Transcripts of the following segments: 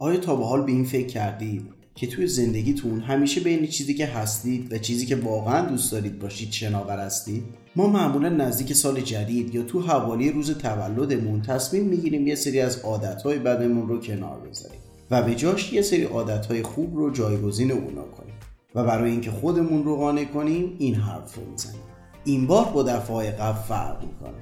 آیا تا به حال به این فکر کردید که توی زندگیتون همیشه بین چیزی که هستید و چیزی که واقعا دوست دارید باشید شناور هستید؟ ما معمولا نزدیک سال جدید یا تو حوالی روز تولدمون تصمیم می‌گیریم یه سری از عادتهای بدمون رو کنار بذاریم و به جاش یه سری عادتهای خوب رو جایگزین اونا کنیم و برای اینکه خودمون رو قانع کنیم این حرف رو می‌زنیم. این بار با دفعه قبل فرق می‌کنه.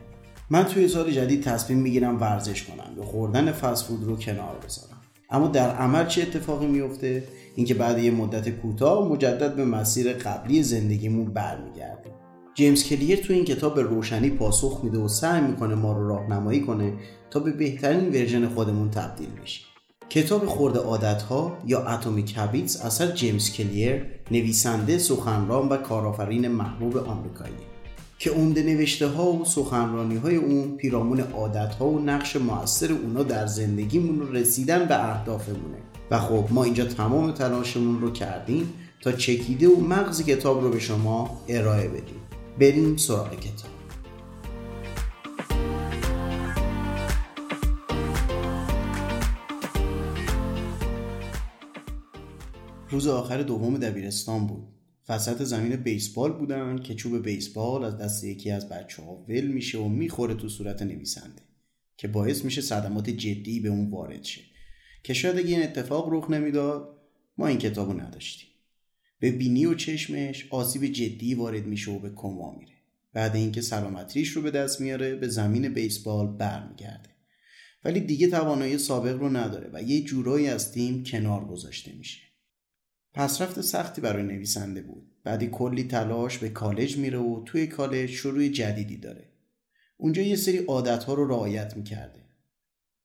من توی سال جدید تصمیم می‌گیرم ورزش کنم و خوردن فسفود رو کنار بذارم. اما در عمل چه اتفاقی میفته اینکه بعد یه مدت کوتاه مجدد به مسیر قبلی زندگیمون برمیگردیم. جیمز کلیر تو این کتاب به روشنی پاسخ میده و سعی می‌کنه ما رو راهنمایی کنه تا به بهترین ورژن خودمون تبدیل بشیم. کتاب خورده عادت ها یا اتمیک هابیتس اثر جیمز کلیر نویسنده سخنران و کارآفرین محبوب آمریکایی. که عمده نوشته ها و سخنرانی های اون پیرامون عادت ها و نقش موثر اونا در زندگیمون رسیدن به اهدافمونه. و خب ما اینجا تمام تلاشمون رو کردیم تا چکیده و مغز کتاب رو به شما ارائه بدیم. بریم سراغ کتاب. روز آخر دوم دبیرستان بود. وسط زمین بیسبال بودن که چوب بیسبال از دست یکی از بچه ها ول میشه و می‌خوره تو صورت نویسنده که باعث میشه صدمات جدی به اون وارد شه. که شاید اگه این اتفاق رخ نمی‌داد ما این کتابو نداشتیم. به بینی و چشمش آسیب جدی وارد میشه و به کما میره. بعد اینکه سلامتیش رو به دست میاره به زمین بیسبال برمیگرده. ولی دیگه توانایی سابق رو نداره و یه جورایی از تیم کنار گذاشته میشه. پسرفت سختی برای نویسنده بود. بعدی کلی تلاش به کالج میره و توی کالج شروع جدیدی داره. اونجا یه سری عادتها رو رعایت می‌کرده.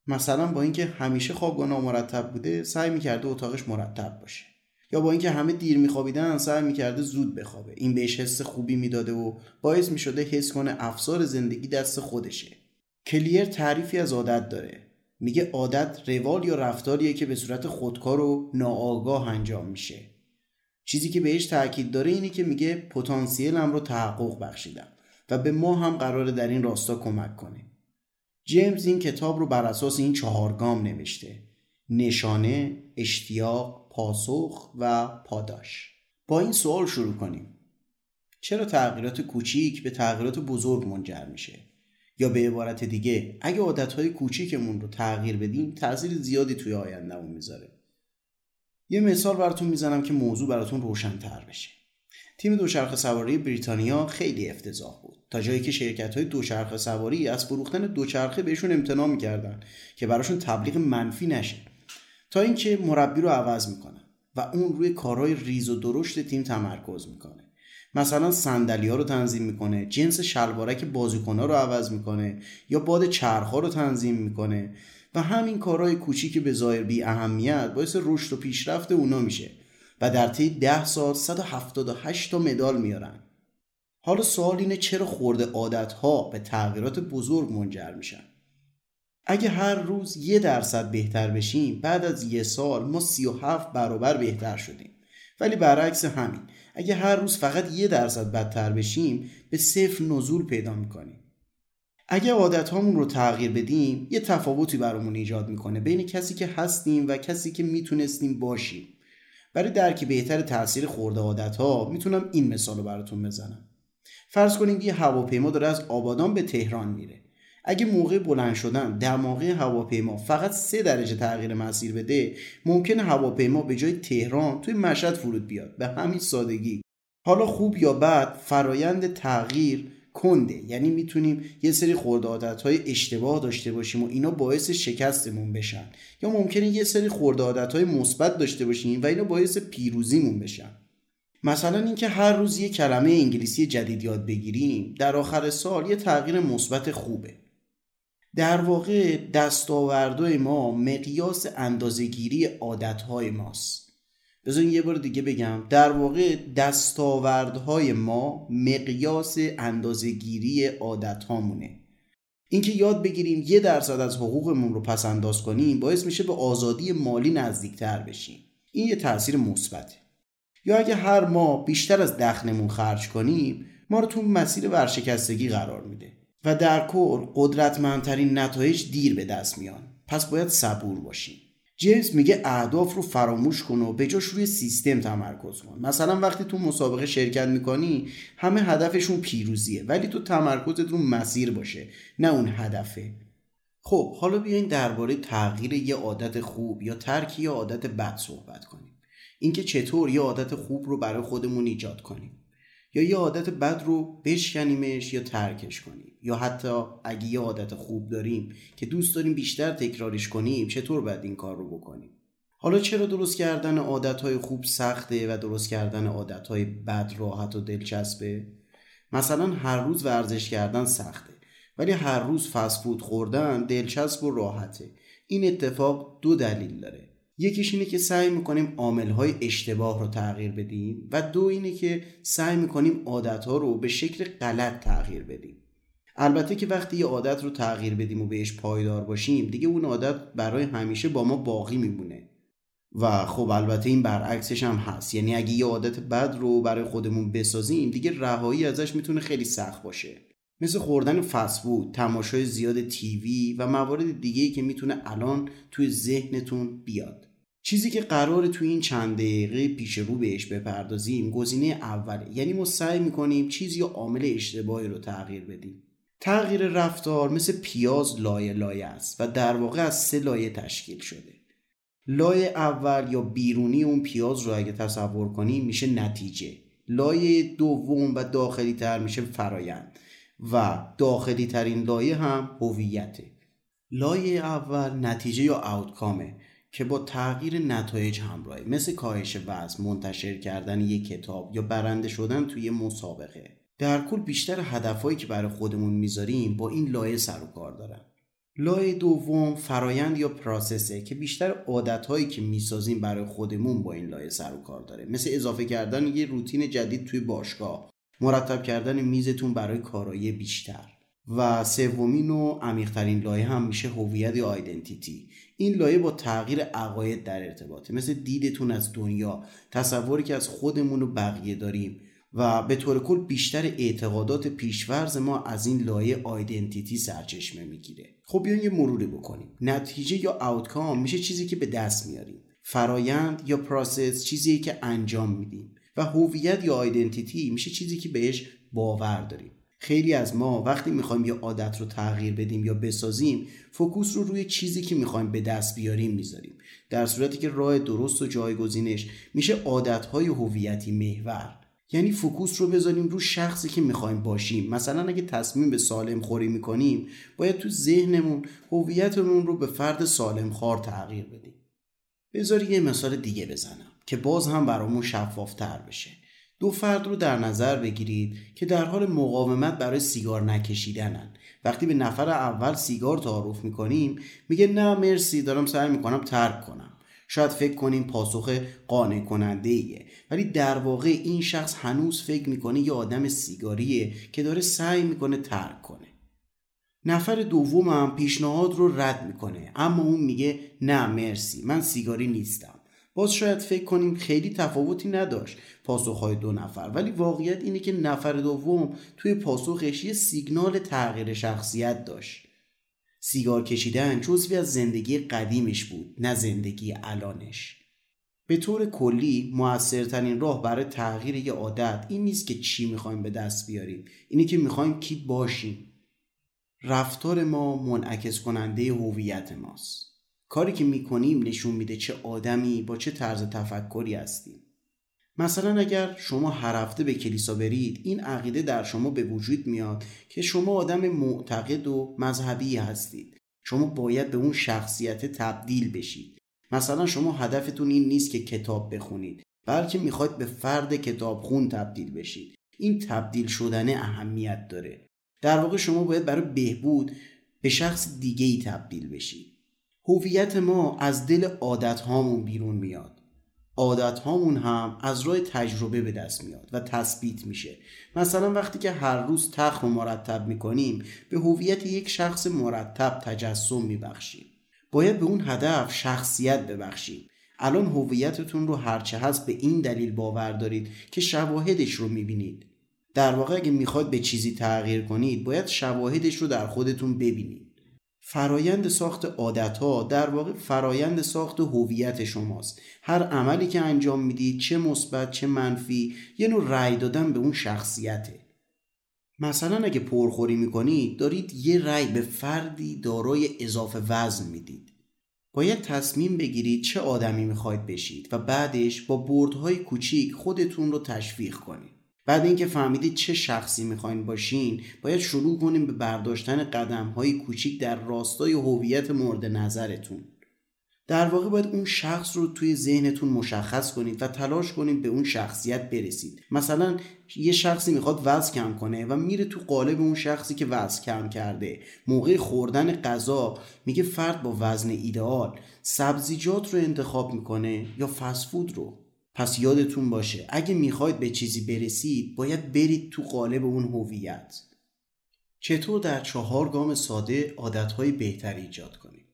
مثلا با اینکه همیشه خوابگاه نامرتب بوده سعی می‌کرده اتاقش مرتب باشه. یا با اینکه همه دیر میخوابیدن سعی می‌کرده زود بخوابه. این بهش حس خوبی می‌داده و باعث می‌شده حس کنه افسار زندگی دست خودشه. کلیر تعریفی از عادت داره. میگه عادت روال یا رفتاریه که به صورت خودکار و ناآگاه انجام میشه. چیزی که بهش تاکید داره اینه که میگه پتانسیلم رو تحقق بخشیدم و به ما هم قراره در این راستا کمک کنه. جیمز این کتاب رو بر اساس این چهار گام نوشته. نشانه، اشتیاق، پاسخ و پاداش. با این سوال شروع کنیم. چرا تغییرات کوچیک به تغییرات بزرگ منجر میشه؟ یا به عبارت دیگه اگه عادتهای کوچیکمون رو تغییر بدیم تاثیر زیادی توی آیندهمون می‌ذاره. یه مثال براتون می‌زنم که موضوع براتون روشنتر بشه. تیم دوچرخه سواری بریتانیا خیلی افتضاح بود. تا جایی که شرکت های دوچرخه سواری از فروختن دوچرخه بهشون امتناع می‌کردن که براشون تبلیغ منفی نشه. تا اینکه مربی رو عوض می‌کنن و اون روی کارهای ریز و درشت تیم تمرکز می‌کنه. مثلا صندلی ها رو تنظیم می‌کنه جنس شلوارک بازیکن ها رو عوض می‌کنه یا باد چرخ رو تنظیم می‌کنه و همین کارهای کوچیک به ظاهر بی اهمیت باعث رشد و پیشرفت اونا میشه و در طی ده سال 178 تا مدال میارن. حالا سوال اینه چرا خورده عادت ها به تغییرات بزرگ منجر میشن؟ اگه هر روز یه درصد بهتر بشیم بعد از یه سال ما 37 برابر بهتر شدیم. ولی برعکس همین. اگه هر روز فقط یه درصد بدتر بشیم به صفر نزول پیدا می‌کنیم. اگه عادت هامون رو تغییر بدیم یه تفاوتی برامون ایجاد می‌کنه بین کسی که هستیم و کسی که می‌تونستیم باشیم. برای درک بهتر تاثیر خورده عادت ها می‌تونم این مثال رو براتون بزنم. فرض کنیم یه هواپیما داره از آبادان به تهران میره. اگه موقع بلند شدن دماغه هواپیما فقط سه درجه تغییر مسیر بده ممکنه هواپیما به جای تهران توی مشهد فرود بیاد. به همین سادگی. حالا خوب یا بد فرایند تغییر کنده. یعنی می‌تونیم یه سری خورده های اشتباه داشته باشیم و اینا باعث شکستمون بشن. یا ممکنه یه سری خورده های مثبت داشته باشیم و اینا باعث پیروزیمون بشن. مثلا اینکه هر روز یه کلمه انگلیسی جدید یاد بگیریم در آخر سال یه تغییر مثبت خوبه. در واقع دستاوردهای ما مقیاس اندازهگیری عادتهای ماست. بذارین یه بار دیگه بگم در واقع دستاوردهای ما مقیاس اندازهگیری عادت هامونه اینکه یاد بگیریم یه درصد از حقوقمون رو پس انداز کنیم باعث میشه به آزادی مالی نزدیکتر بشیم. این یه تاثیر مثبته. یا اگه هر ماه بیشتر از دخنمون خرج کنیم ما رو تو مسیر ورشکستگی قرار میده. و در کل قدرتمندترین نتایج دیر به دست میان. پس باید صبور باشیم جیمز میگه اهداف رو فراموش کن و به جاش روی سیستم تمرکز کن. مثلا وقتی تو مسابقه شرکت می‌کنی همه هدفشون پیروزیه ولی تو تمرکزت رو مسیر باشه نه اون هدفه. خب حالا بیاین درباره تغییر یه عادت خوب یا ترک یه عادت بد صحبت کنیم. اینکه چطور یه عادت خوب رو برای خودمون ایجاد کنیم. یا یه عادت بد رو بشکنیمش یا ترکش کنیم. یا حتی اگه یه عادت خوب داریم که دوست داریم بیشتر تکرارش کنیم چطور باید این کار رو بکنیم؟ حالا چرا درست کردن عادتهای خوب سخته و درست کردن عادتهای بد راحت و دلچسبه؟ مثلا هر روز ورزش کردن سخته ولی هر روز فسفود خوردن دلچسب و راحته. این اتفاق دو دلیل داره. یکیش اینه که سعی می‌کنیم عاملهای اشتباه رو تغییر بدیم و دو اینه که سعی می‌کنیم عادتها رو به شکل غلط تغییر بدیم. البته که وقتی یه عادت رو تغییر بدیم و بهش پایدار باشیم دیگه اون عادت برای همیشه با ما باقی میمونه. و خب البته این برعکسش هم هست. یعنی اگه یه عادت بد رو برای خودمون بسازیم دیگه رهایی ازش می‌تونه خیلی سخت باشه. مثل خوردن فسفود، تماشای زیاد تیوی و موارد دیگه که می‌تونه الان توی ذهنتون بیاد. چیزی که قرار توی این چند دقیقه پیش رو بهش بپردازیم گزینه اوله. یعنی ما سعی می‌کنیم چیزی یا عامل اشتباهی رو تغییر بدیم. تغییر رفتار مثل پیاز لایه لایه است و در واقع از سه لایه تشکیل شده. لایه اول یا بیرونی اون پیاز رو اگه تصور کنیم میشه نتیجه. لایه دوم و داخلی تر میشه فرایند و داخلی ترین لایه هم هویته. لایه اول نتیجه یا آوتکامه که با تغییر نتایج همراهه مثل کاهش وزن منتشر کردن یک کتاب یا برنده شدن توی مسابقه. در کل بیشتر هدفهایی که برای خودمون می‌ذاریم با این لایه سر و کار دارن. لایه دوم فرایند یا پراسسه که بیشتر عادتهایی که می‌سازیم برای خودمون با این لایه سر و کار داره. مثل اضافه کردن یه روتین جدید توی باشگاه مرتب کردن میزتون برای کارایی بیشتر. و سومین و عمیقترین لایه هم میشه هویت یا identity این لایه با تغییر عقاید در ارتباطه. مثل دیدتون از دنیا تصوری که از خودمون و بقیه داریم و به طور کل بیشتر اعتقادات پیش‌فرض ما از این لایه identity سرچشمه می‌گیره. خب بیاین یه مروری بکنیم. نتیجه یا outcome میشه چیزی که به دست میاریم. فرایند یا process چیزی که انجام میدیم. و هویت یا identity میشه چیزی که بهش باور داریم. خیلی از ما وقتی می‌خوایم یه عادت رو تغییر بدیم یا بسازیم focus رو روی چیزی که می‌خوایم به دست بیاریم می‌ذاریم. در صورتی که راه درست و جایگزینش میشه عادتهای هویت محور. یعنی focus رو بذاریم رو شخصی که می‌خوایم باشیم. مثلا اگه تصمیم به سالم خوری می‌کنیم باید تو ذهنمون هویتمون رو به فرد سالم خور تغییر بدیم. بذارین یه مثال دیگه بزنم که باز هم برامون شفافتر بشه. دو فرد رو در نظر بگیرید که در حال مقاومت برای سیگار نکشیدنن. وقتی به نفر اول سیگار تعارف می‌کنیم میگه نه مرسی دارم سعی می‌کنم ترک کنم. شاید فکر کنیم پاسخ قانع کننده ایه ولی در واقع این شخص هنوز فکر می‌کنه یه آدم سیگاریه که داره سعی می‌کنه ترک کنه. نفر دومم پیشنهاد رو رد می‌کنه اما اون میگه نه مرسی من سیگاری نیستم. باز شاید فکر کنیم خیلی تفاوتی نداشت پاسخهای دو نفر ولی واقعیت اینه که نفر دوم توی پاسخش یه سیگنال تغییر شخصیت داشت. سیگار کشیدن جزوی از زندگی قدیمش بود نه زندگی الانش. به طور کلی موثرترین راه برای تغییر یه عادت این نیست که چی می‌خوایم به دست بیاریم اینه که می‌خوایم کی باشیم. رفتار ما منعکس کننده هویت ماست. کاری که می‌کنیم نشون میده چه آدمی با چه طرز تفکری هستیم. مثلا اگر شما هر هفته به کلیسا برید این عقیده در شما به وجود میاد که شما آدم معتقد و مذهبی هستید. شما باید به اون شخصیت تبدیل بشید. مثلا شما هدفتون این نیست که کتاب بخونید بلکه می‌خواید به فرد کتابخون تبدیل بشید. این تبدیل شدن اهمیت داره. در واقع شما باید برای بهبود به شخص دیگه ای تبدیل بشید. هویت ما از دل عادت هامون بیرون میاد. عادت هامون هم از راه تجربه به دست میاد و تثبیت میشه. مثلا وقتی که هر روز تخم مرتب می‌کنیم به هویت یک شخص مرتب تجسم میبخشیم. باید به اون هدف شخصیت ببخشیم. الان هویتتون رو هرچه هست به این دلیل باور دارید که شواهدش رو می‌بینید. در واقع اگه می‌خواد به چیزی تغییر کنید باید شواهدش رو در خودتون ببینید. فرایند ساخت عادت ها در واقع فرایند ساخت هویت شماست. هر عملی که انجام می‌دید چه مثبت چه منفی یه نوع رأی دادن به اون شخصیته. مثلا اگه پرخوری می‌کنید دارید یه رأی به فردی دارای اضافه وزن می‌دید. باید تصمیم بگیرید چه آدمی می‌خواید بشید و بعدش با بردهای کوچیک خودتون رو تشویق کنید. بعد اینکه فهمیدید چه شخصی می‌خواین باشین باید شروع کنیم به برداشتن قدم های کوچیک در راستای هویت مورد نظرتون. در واقع باید اون شخص رو توی ذهنتون مشخص کنید و تلاش کنید به اون شخصیت برسید. مثلا یه شخصی می‌خواد وزن کم کنه و میره تو قالب اون شخصی که وزن کم کرده. موقع خوردن غذا میگه فرد با وزن ایدئال سبزیجات رو انتخاب می‌کنه یا فسفود رو؟ پس یادتون باشه اگه می‌خواید به چیزی برسید باید برید تو قالب اون هویت. چطور در چهار گام ساده عادتهای بهتر ایجاد کنید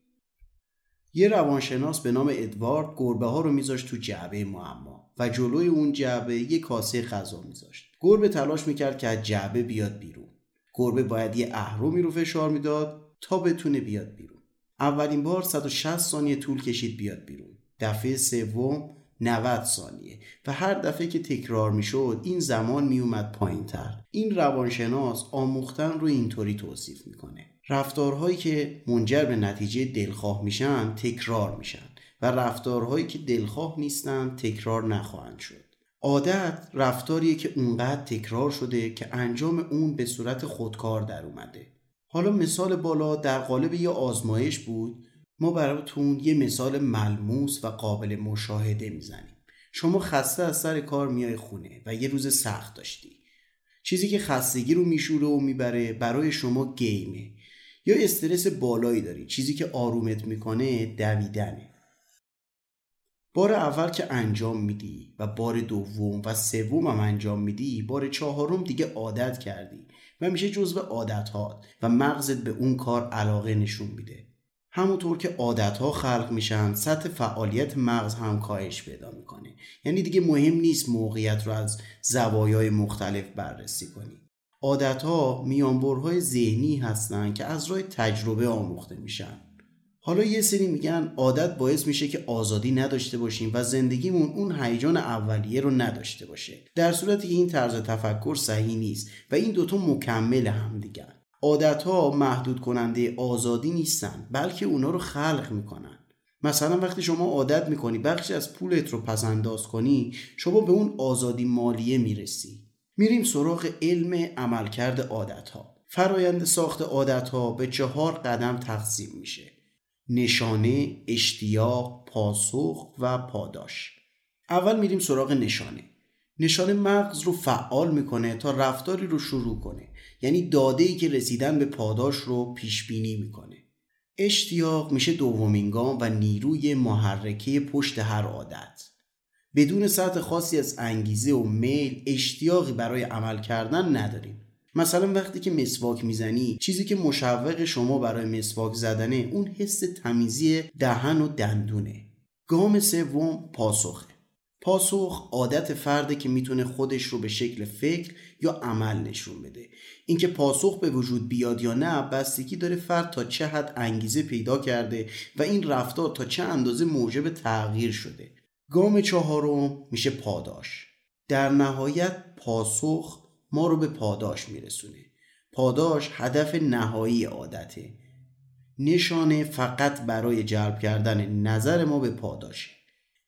یه روانشناس به نام ادوارد گربه ها رو میذاشت تو جعبه معما و جلوی اون جعبه یه کاسه غذا میذاشت. گربه تلاش می‌کرد که از جعبه بیاد بیرون. گربه باید یه اهرمی رو فشار می‌داد تا بتونه بیاد بیرون. اولین بار 160 ثانیه طول کشید بیاد بیرون. دفعه سوم 90 ثانیه. و هر دفعه که تکرار می‌شد این زمان میومد پایین تر این روانشناس آموختن رو اینطوری توصیف می‌کنه. رفتارهایی که منجر به نتیجه دلخواه میشن تکرار میشن. و رفتارهایی که دلخواه نیستن تکرار نخواهند شد. عادت رفتاریه که اونقدر تکرار شده که انجام اون به صورت خودکار در اومده. حالا مثال بالا در قالب یه آزمایش بود. ما براتون یه مثال ملموس و قابل مشاهده می‌زنیم. شما خسته از سر کار میای خونه و یه روز سخت داشتی. چیزی که خستگی رو میشوره و می‌بره برای شما گیمه. یا استرس بالایی داری چیزی که آرومت می‌کنه دویدنه. بار اول که انجام میدی و بار دوم و سوم هم انجام میدی بار چهارم دیگه عادت کردی و میشه جزو عادت و مغزت به اون کار علاقه نشون میده. همونطور که عادت ها خلق میشن سطح فعالیت مغز هم کاهش پیدا می‌کنه. یعنی دیگه مهم نیست موقعیت رو از زوایای مختلف بررسی کنی. عادت ها میانبرهای ذهنی هستن که از راه تجربه آموخته میشن. حالا یه سری میگن عادت باعث میشه که آزادی نداشته باشیم و زندگیمون اون هیجان اولیه رو نداشته باشه. در صورتی که این طرز تفکر صحیح نیست و این دوتا مکمل هم دیگن عادت ها محدود کننده آزادی نیستن بلکه اونا رو خلق می‌کنن. مثلا وقتی شما عادت می‌کنی بخشی از پولت رو پس انداز کنی شما به اون آزادی مالیه می‌رسی. میریم سراغ علم عملکرد عادت ها فرایند ساخت عادت ها به چهار قدم تقسیم میشه نشانه، اشتیاق، پاسخ و پاداش. اول میریم سراغ نشانه. نشانه مغز رو فعال می‌کنه تا رفتاری رو شروع کنه. یعنی داده ای که رسیدن به پاداش رو پیش بینی می‌کنه. اشتیاق میشه دومین گام و نیروی محرکه پشت هر عادت. بدون سطح خاصی از انگیزه و میل اشتیاقی برای عمل کردن نداریم. مثلا وقتی که مسواک می‌زنی چیزی که مشوق شما برای مسواک زدنه اون حس تمیزی دهن و دندونه. گام سوم پاسخه پاسخ عادت فرده که می‌تونه خودش رو به شکل فکر یا عمل نشون بده. اینکه پاسخ به وجود بیاد یا نه بستگی داره فرد تا چه حد انگیزه پیدا کرده و این رفتار تا چه اندازه موجب تغییر شده. گام چهارم میشه پاداش. در نهایت پاسخ ما رو به پاداش میرسونه. پاداش هدف نهایی عادته. نشانه فقط برای جلب کردن نظر ما به پاداشه.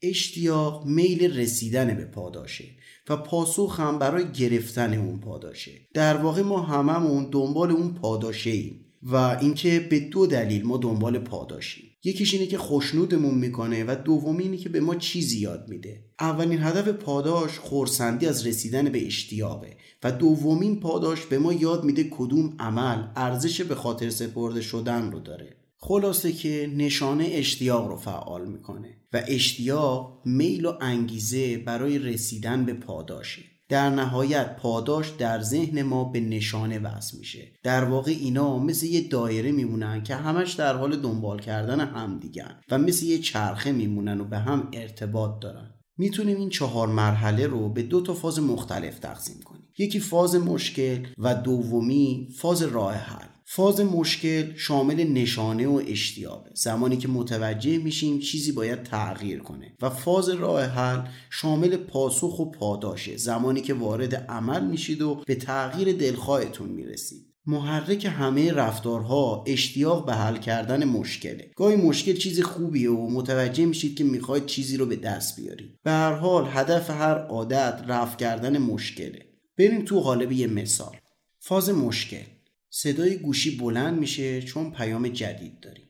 اشتیاق میل رسیدن به پاداشه. و پاسخ هم برای گرفتن اون پاداشه. در واقع ما هممون دنبال اون پاداشه ایم و اینکه به دو دلیل ما دنبال پاداشیم. یکیش اینه که خوشنودمون می‌کنه و دومی اینه که به ما چیزی یاد میده. اولین هدف پاداش خورسندی از رسیدن به اشتیاقه و دومین پاداش به ما یاد میده کدوم عمل ارزش به خاطر سپرده شدن رو داره. خلاصه که نشانه اشتیاق رو فعال می‌کنه و اشتیاق میل و انگیزه برای رسیدن به پاداشه در نهایت پاداش در ذهن ما به نشانه وصل میشه. در واقع اینا مثل یه دایره میمونن که همش در حال دنبال کردن هم دیگن و مثل یه چرخه میمونن و به هم ارتباط دارن. می‌تونیم این چهار مرحله رو به دو تا فاز مختلف تقسیم کنیم. یکی فاز مشکل و دومی فاز راه حل. فاز مشکل شامل نشانه و اشتیاقه زمانی که متوجه میشیم چیزی باید تغییر کنه و فاز راه حل شامل پاسخ و پاداشه. زمانی که وارد عمل میشید و به تغییر دلخواهتون می‌رسید. محرک همه رفتارها اشتیاق به حل کردن مشکله. گاهی مشکل چیز خوبیه و متوجه میشید که می‌خواید چیزی رو به دست بیارید. به هر حال هدف هر عادت رفع کردن مشکله. بریم تو قالب یه مثال. فاز مشکل. صدای گوشی بلند میشه چون پیام جدید داریم.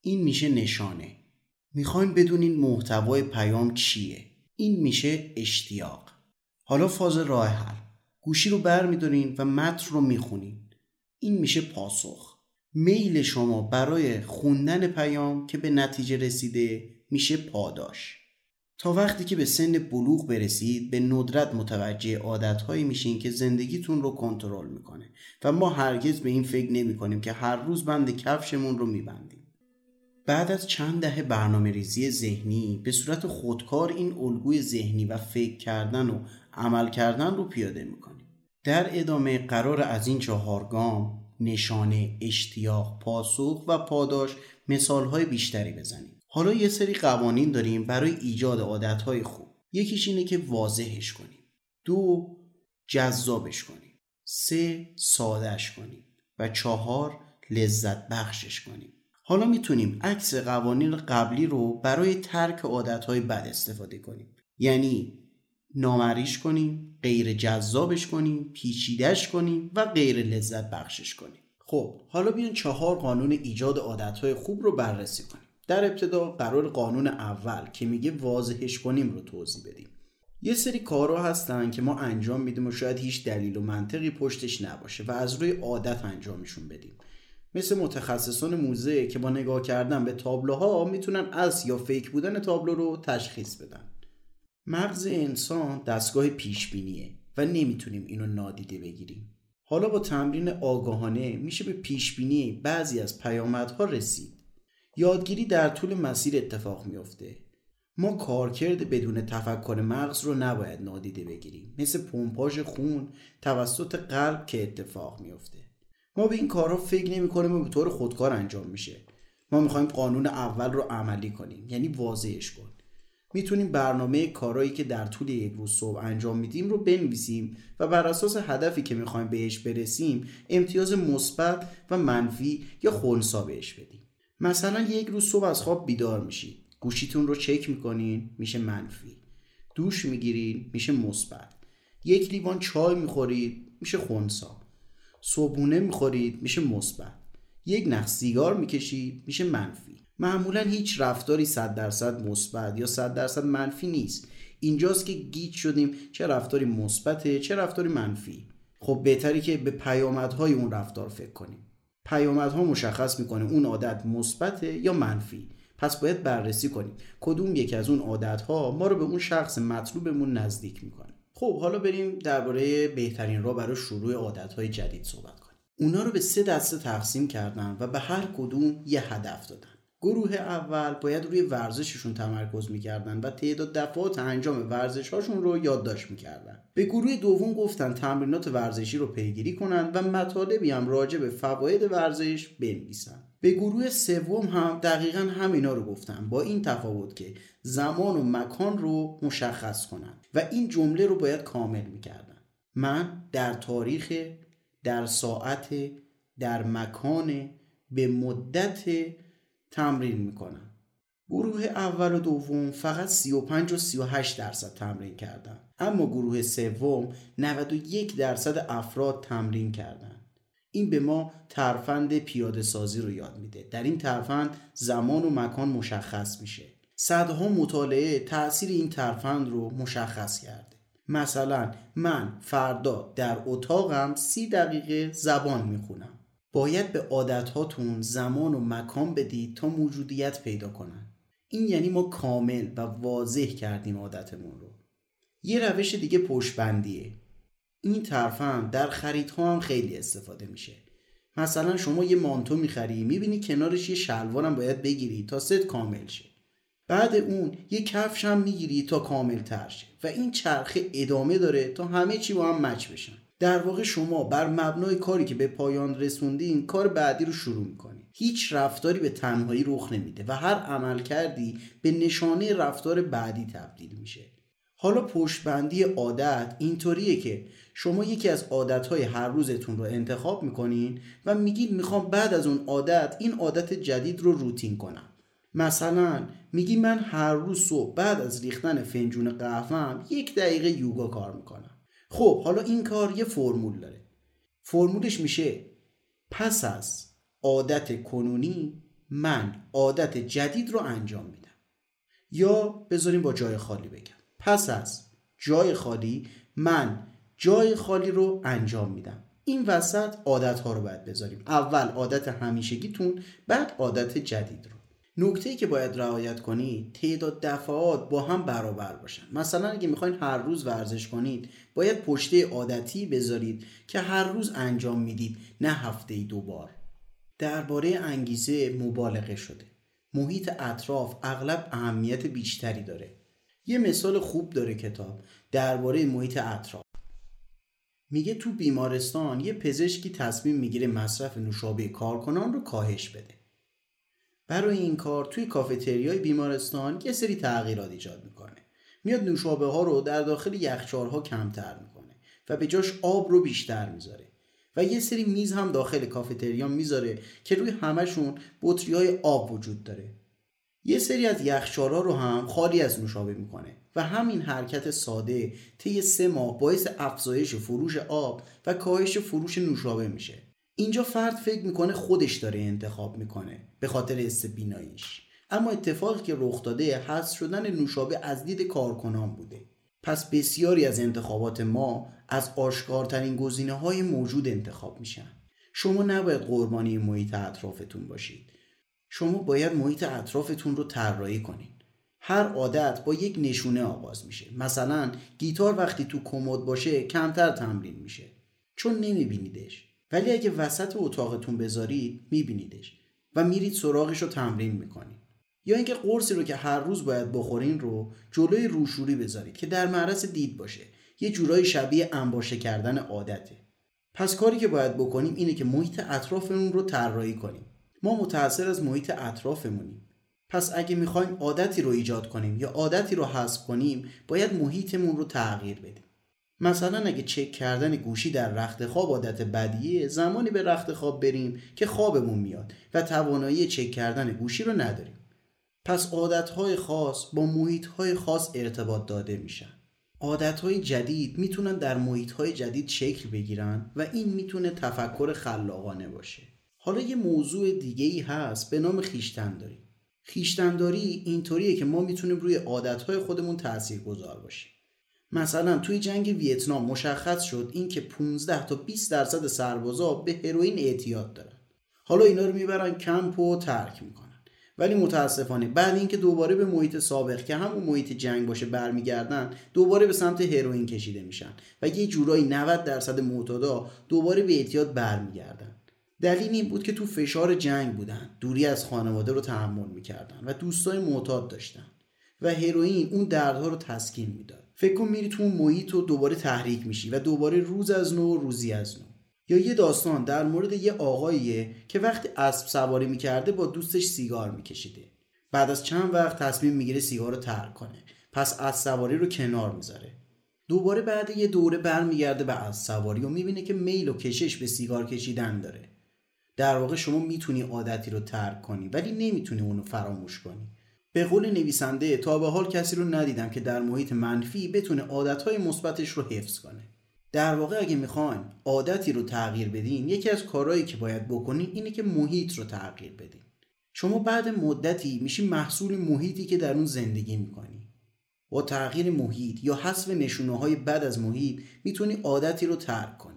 این میشه نشانه. می‌خوایم بدونین محتوای پیام چیه. این میشه اشتیاق. حالا فاز راه حل. گوشی رو برمیدارین و متن رو می‌خونین. این میشه پاسخ. میل شما برای خوندن پیام که به نتیجه رسیده میشه پاداش. تا وقتی که به سن بلوغ برسید به ندرت متوجه عادتهایی میشین که زندگیتون رو کنترل می‌کنه و ما هرگز به این فکر نمی کنیم که هر روز بند کفشمون رو میبندیم. بعد از چند دهه برنامه ریزی ذهنی به صورت خودکار این الگوی ذهنی و فکر کردن و عمل کردن رو پیاده می‌کنیم. در ادامه قرار از این چهار گام نشانه اشتیاق پاسخ و پاداش مثالهای بیشتری بزنیم. حالا یه سری قوانین داریم برای ایجاد عادتهای خوب. یکیش اینه که واضحش کنیم. دو جذابش کنیم. سه سادش کنیم. و چهار لذت بخشش کنیم. حالا می‌تونیم عکس قوانین قبلی رو برای ترک عادتهای بد استفاده کنیم. یعنی نامریش کنیم غیر جذابش کنیم پیچیدش کنیم و غیر لذت بخشش کنیم. خب حالا بیان چهار قانون ایجاد عادتهای خوب رو بررسی کنیم. در ابتدا قرار قانون اول که میگه واضحش کنیم رو توضیح بدیم. یه سری کارها هستن که ما انجام میدیم و شاید هیچ دلیل و منطقی پشتش نباشه و از روی عادت انجامشون بدیم. مثل متخصصان موزه که با نگاه کردن به تابلوها می‌تونن از یا فیک بودن تابلو رو تشخیص بدن. مغز انسان دستگاه پیشبینیه و نمی‌تونیم اینو نادیده بگیریم. حالا با تمرین آگاهانه میشه به پیشبینی بعضی از پیامدها رسید. یادگیری در طول مسیر اتفاق میافته. ما کارکرد بدون تفکر مغز رو نباید نادیده بگیریم. مثل پمپاژ خون توسط قلب که اتفاق میافته. ما به این کارها فکر نمی کنیم و به طور خودکار انجام میشه. ما می‌خوایم قانون اول رو عملی کنیم. یعنی واضحش کن. می‌تونیم برنامه کارهایی که در طول یک روز صبح انجام میدیم رو بنویسیم و بر اساس هدفی که می‌خوایم بهش برسیم امتیاز مثبت و منفی یا خونسا بهش بدیم. مثلا یک روز صبح از خواب بیدار میشید گوشیتون رو چک می‌کنین میشه منفی. دوش می‌گیرید میشه مثبت. یک لیوان چای می‌خورید میشه خونسا. صبحونه می‌خورید میشه مثبت. یک نخ سیگار می‌کشید میشه منفی. معمولا هیچ رفتاری صد درصد مثبت یا صد درصد منفی نیست. اینجاست که گیج شدیم چه رفتاری مثبته چه رفتاری منفی. خب بهتری که به پیامدهای اون رفتار فکر کنیم. پیامدها مشخص می‌کنه اون عادت مثبته یا منفی. پس باید بررسی کنیم. کدوم یکی از اون عادتها ما رو به اون شخص مطلوبمون نزدیک می‌کنه. خب حالا بریم درباره بهترین راه برای شروع عادتهای جدید صحبت کنیم. اونا رو به سه دسته تقسیم کردن و به هر کدوم یه هدف دادن. گروه اول باید روی ورزششون تمرکز می‌کردن و تعداد دفعات انجام ورزشهاشون رو یادداشت می‌کردن. به گروه دوم گفتن تمرینات ورزشی رو پیگیری کنن و مطالبی هم راجع به فواید ورزش بنویسن. به گروه سوم هم دقیقا همینا رو گفتن با این تفاوت که زمان و مکان رو مشخص کنن و این جمله رو باید کامل می‌کردن. من در تاریخ در ساعت در مکان به مدت تمرین می‌کنن گروه اول و دوم فقط 35 و 38 درصد تمرین کردن. اما گروه سوم 91 درصد افراد تمرین کردن. این به ما ترفند پیاده سازی رو یاد میده. در این ترفند زمان و مکان مشخص میشه. صدها مطالعه تاثیر این ترفند رو مشخص کرده. مثلا من فردا در اتاقم سی دقیقه زبان می‌خونم. باید به عادتهاتون زمان و مکان بدید تا موجودیت پیدا کنن. این یعنی ما کامل و واضح کردیم عادتمون رو. یه روش دیگه پشتبندیه. این ترفند در خریدها هم خیلی استفاده میشه. مثلا شما یه مانتو می‌خری می‌بینی کنارش یه شلوارم باید بگیری تا ست کامل شه. بعد اون یه کفش هم می‌گیری تا کامل تر شه. و این چرخه ادامه داره تا همه چی با هم مچ بشن. در واقع شما بر مبنای کاری که به پایان رسوندین کار بعدی رو شروع می‌کنید هیچ رفتاری به تنهایی رخ نمیده و هر عمل کردی به نشانه رفتار بعدی تبدیل میشه. حالا پشتبندی عادت اینطوریه که شما یکی از عادتهای هر روزتون رو انتخاب می‌کنین و میگید می‌خوام بعد از اون عادت این عادت جدید رو روتین کنم. مثلا میگی من هر روز صبح بعد از ریختن فنجون قهوهم یک دقیقه یوگا کار می‌کنم. خب حالا این کار یه فرمول داره. فرمولش میشه پس از عادت کنونی من عادت جدید رو انجام میدم. یا بذاریم با جای خالی بگم. پس از جای خالی من جای خالی رو انجام میدم. این وسط عادت ها رو باید بذاریم. اول عادت همیشگیتون بعد عادت جدید رو. نکته که باید رعایت کنید تعداد دفعات با هم برابر باشن. مثلا اگه می‌خواین هر روز ورزش کنید باید پشته عادتی بذارید که هر روز انجام می‌دید نه هفته ای دوبار درباره انگیزه مبالغه شده. محیط اطراف اغلب اهمیت بیشتری داره. یه مثال خوب داره کتاب درباره محیط اطراف. میگه تو بیمارستان یه پزشکی تصمیم می‌گیره مصرف نوشابه کارکنان رو کاهش بده. برای این کار توی کافتریای بیمارستان یه سری تغییرات ایجاد می‌کنه. میاد نوشابه ها رو در داخل یخچالها کمتر می‌کنه و به جاش آب رو بیشتر می‌ذاره و یه سری میز هم داخل کافتریا می‌ذاره که روی همشون بطری های آب وجود داره. یه سری از یخچال‌ها رو هم خالی از نوشابه می‌کنه و همین حرکت ساده طی سه ماه باعث افزایش فروش آب و کاهش فروش نوشابه میشه. اینجا فرد فکر می‌کنه خودش داره انتخاب می‌کنه به خاطر حس بیناییش. اما اتفاقی که رخ داده حذف شدن نوشابه از دید کارکنان بوده. پس بسیاری از انتخابات ما از آشکارترین گزینه های موجود انتخاب میشن. شما نباید قربانی محیط اطرافتون باشید. شما باید محیط اطرافتون رو طراحی کنید. هر عادت با یک نشونه آغاز میشه. مثلا گیتار وقتی تو کمد باشه کمتر تمرین میشه. چون نمیبینیدش. ولی اگه وسط اتاقتون بذارید میبینیدش و میرید سراغش رو تمرین می‌کنید. یا اینکه قرصی رو که هر روز باید بخورین رو جلوی روشوری بذارید که در معرض دید باشه. یه جورایی شبیه انباشه کردن عادته. پس کاری که باید بکنیم اینه که محیط اطرافمون رو طراحی کنیم. ما متأثر از محیط اطرافمونیم. پس اگه می‌خوایم عادتی رو ایجاد کنیم یا عادتی رو حذف کنیم باید محیطمون رو تغییر بدیم. مثلا اگه چک کردن گوشی در رخت خواب عادت بدیه زمانی به رخت خواب بریم که خوابمون میاد و توانایی چک کردن گوشی رو نداریم. پس عادتهای خاص با محیطهای خاص ارتباط داده میشن. عادتهای جدید می‌تونن در محیطهای جدید شکل بگیرن و این می‌تونه تفکر خلاقانه باشه. حالا یه موضوع دیگه ای هست به نام خیشتنداری. خیشتنداری اینطوریه که ما می‌تونیم روی عادتهای خودمون تأثیر گذار باشیم. مثلا توی جنگ ویتنام مشخص شد اینکه 15 تا 20 درصد سربازا به هروئین اعتیاد دارن. حالا اینا رو می‌برن کمپ و ترک می‌کنن. ولی متاسفانه بعد اینکه دوباره به محیط سابق که همون محیط جنگ باشه برمیگردن دوباره به سمت هروئین کشیده میشن و یه جورایی 90 درصد معتادا دوباره به اعتیاد برمیگردن. دلیل این بود که تو فشار جنگ بودن. دوری از خانواده رو تحمل می‌کردن و دوستای معتاد داشتن و هروئین اون دردها رو تسکین می‌داد. فکر کن میری تو اون محیط و دوباره تحریک میشی و دوباره روز از نو روزی از نو. یا یه داستان در مورد یه آقاییه که وقتی اسب سواری می‌کرده با دوستش سیگار میکشیده. بعد از چند وقت تصمیم می‌گیره سیگار رو ترک کنه. پس از سواری رو کنار می‌ذاره. دوباره بعد یه دوره برمیگرده به از سواری و می‌بینه که میل و کشش به سیگار کشیدن داره. در واقع شما می‌تونی عادتی رو ترک کنی ولی نمی‌تونی اونو فراموش کنی. به قول نویسنده تا به حال کسی رو ندیدم که در محیط منفی بتونه عادتهای مثبتش رو حفظ کنه. در واقع اگه می‌خواین عادتی رو تغییر بدین یکی از کارهایی که باید بکنین اینه که محیط رو تغییر بدین. شما بعد مدتی میشین محصول محیطی که در اون زندگی می‌کنی. با تغییر محیط یا حذف نشونه های بد از محیط می‌تونی عادتی رو ترک کنی.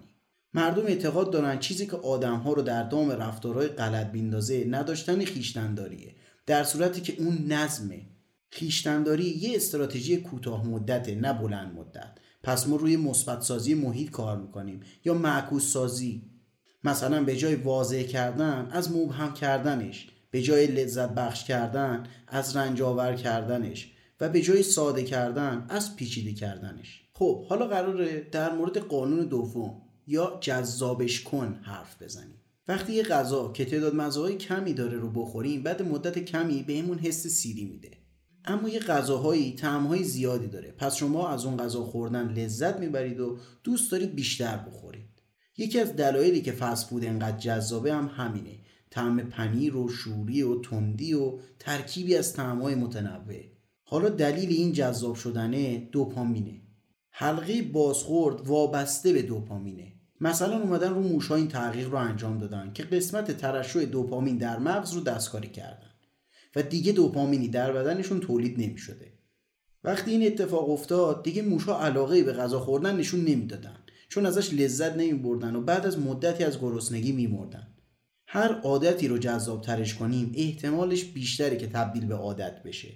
مردم اعتقاد دارن چیزی که آدم ها رو در دام رفتارهای غلط بیندازه نداشتن خیشتنداریه. در صورتی که اون نظمه خیشتنداری یه استراتژی کوتاه مدته نه بلند مدت. پس ما روی مثبت سازی محیط کار می‌کنیم. یا معکوس سازی مثلا به جای واضح کردن از مبهم کردنش. به جای لذت بخش کردن از رنج آور کردنش. و به جای ساده کردن از پیچیده کردنش. خب حالا قراره در مورد قانون دوم یا جذابش کن حرف بزنیم. وقتی یه غذا که تعداد مزاهای کمی داره رو بخوریم بعد مدت کمی بهمون حس سیری میده. اما یه غذاهایی طعمهای زیادی داره. پس شما از اون غذا خوردن لذت می‌برید و دوست دارید بیشتر بخورید. یکی از دلایلی که فست فود انقدر جذابه هم همینه. طعم پنیر و شوری و تندی و ترکیبی از طعمهای متنوع. حالا دلیل این جذاب شدنه دوپامینه. حلقه بازخورد وابسته به دوپامینه. مثلا اومدن رو موشها این تغییر رو انجام دادن که قسمت ترشح دوپامین در مغز رو دستکاری کردن و دیگه دوپامینی در بدنشون تولید نمی شده. وقتی این اتفاق افتاد دیگه موشها علاقه به غذا خوردن نشون نمی‌دادن چون ازش لذت نمی بردن و بعد از مدتی از گرسنگی می مردن. هر عادتی رو جذاب ترش کنیم احتمالش بیشتره که تبدیل به عادت بشه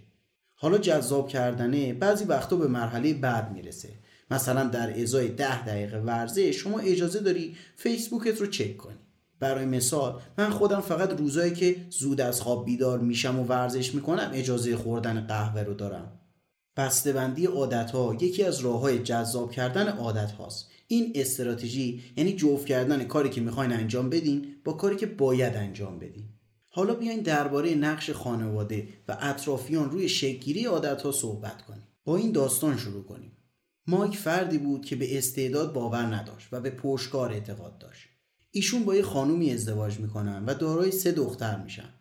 حالا جذاب کردنه بعضی وقتا به مرحله بعد می‌رسه مثلا در ازای ده دقیقه ورزش شما اجازه داری فیسبوکت رو چک کنی. برای مثال من خودم فقط روزایی که زود از خواب بیدار میشم و ورزش می‌کنم اجازه خوردن قهوه رو دارم. بسته‌بندی عادت ها یکی از راه های جذاب کردن عادت هاست. این استراتژی یعنی جفت کردن کاری که می‌خواین انجام بدین با کاری که باید انجام بدین. حالا بیاین درباره نقش خانواده و اطرافیان روی شکلگیری عادت ها صحبت کنیم. با این داستان شروع کنیم. مایک فردی بود که به استعداد باور نداشت و به پشتکار اعتقاد داشت. ایشون با یه خانومی ازدواج می‌کنن و دارای سه دختر میشن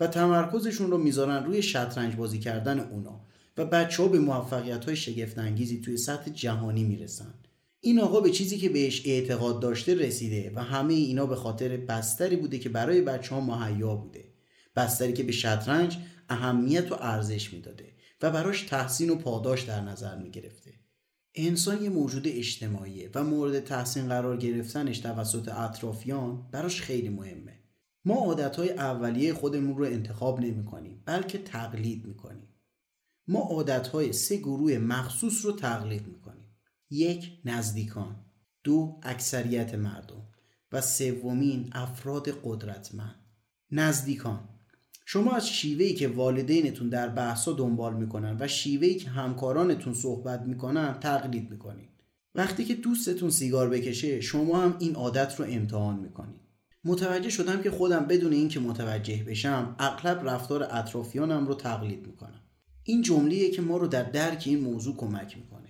و تمرکزشون رو می‌ذارن روی شطرنج بازی کردن اونا و بچه ها به موفقیت های شگفت انگیزی توی سطح جهانی می‌رسن. این آقا به چیزی که بهش اعتقاد داشته رسیده و همه اینا به خاطر بستری بوده که برای بچه ها مهیا بوده. بستری که به شطرنج اهمیت و ارزش می‌داده و براش تحسین و پاداش در نظر می‌گرفته. انسان یه موجود اجتماعیه و مورد تحسین قرار گرفتنش توسط اطرافیان براش خیلی مهمه. ما عادتهای اولیه خودمون رو انتخاب نمی کنیم بلکه تقلید می کنیم ما عادتهای سه گروه مخصوص رو تقلید می کنیم یک نزدیکان. دو اکثریت مردم. و سومین افراد قدرتمند. نزدیکان. شما از شیوهی که والدینتون در بحثا دنبال می‌کنن و شیوهی که همکارانتون صحبت می‌کنن تقلید می‌کنید. وقتی که دوستتون سیگار بکشه شما هم این عادت رو امتحان می‌کنید. متوجه شدم که خودم بدون اینکه متوجه بشم اغلب رفتار اطرافیانم رو تقلید می‌کنم. این جمله که ما رو در درک این موضوع کمک می‌کنه.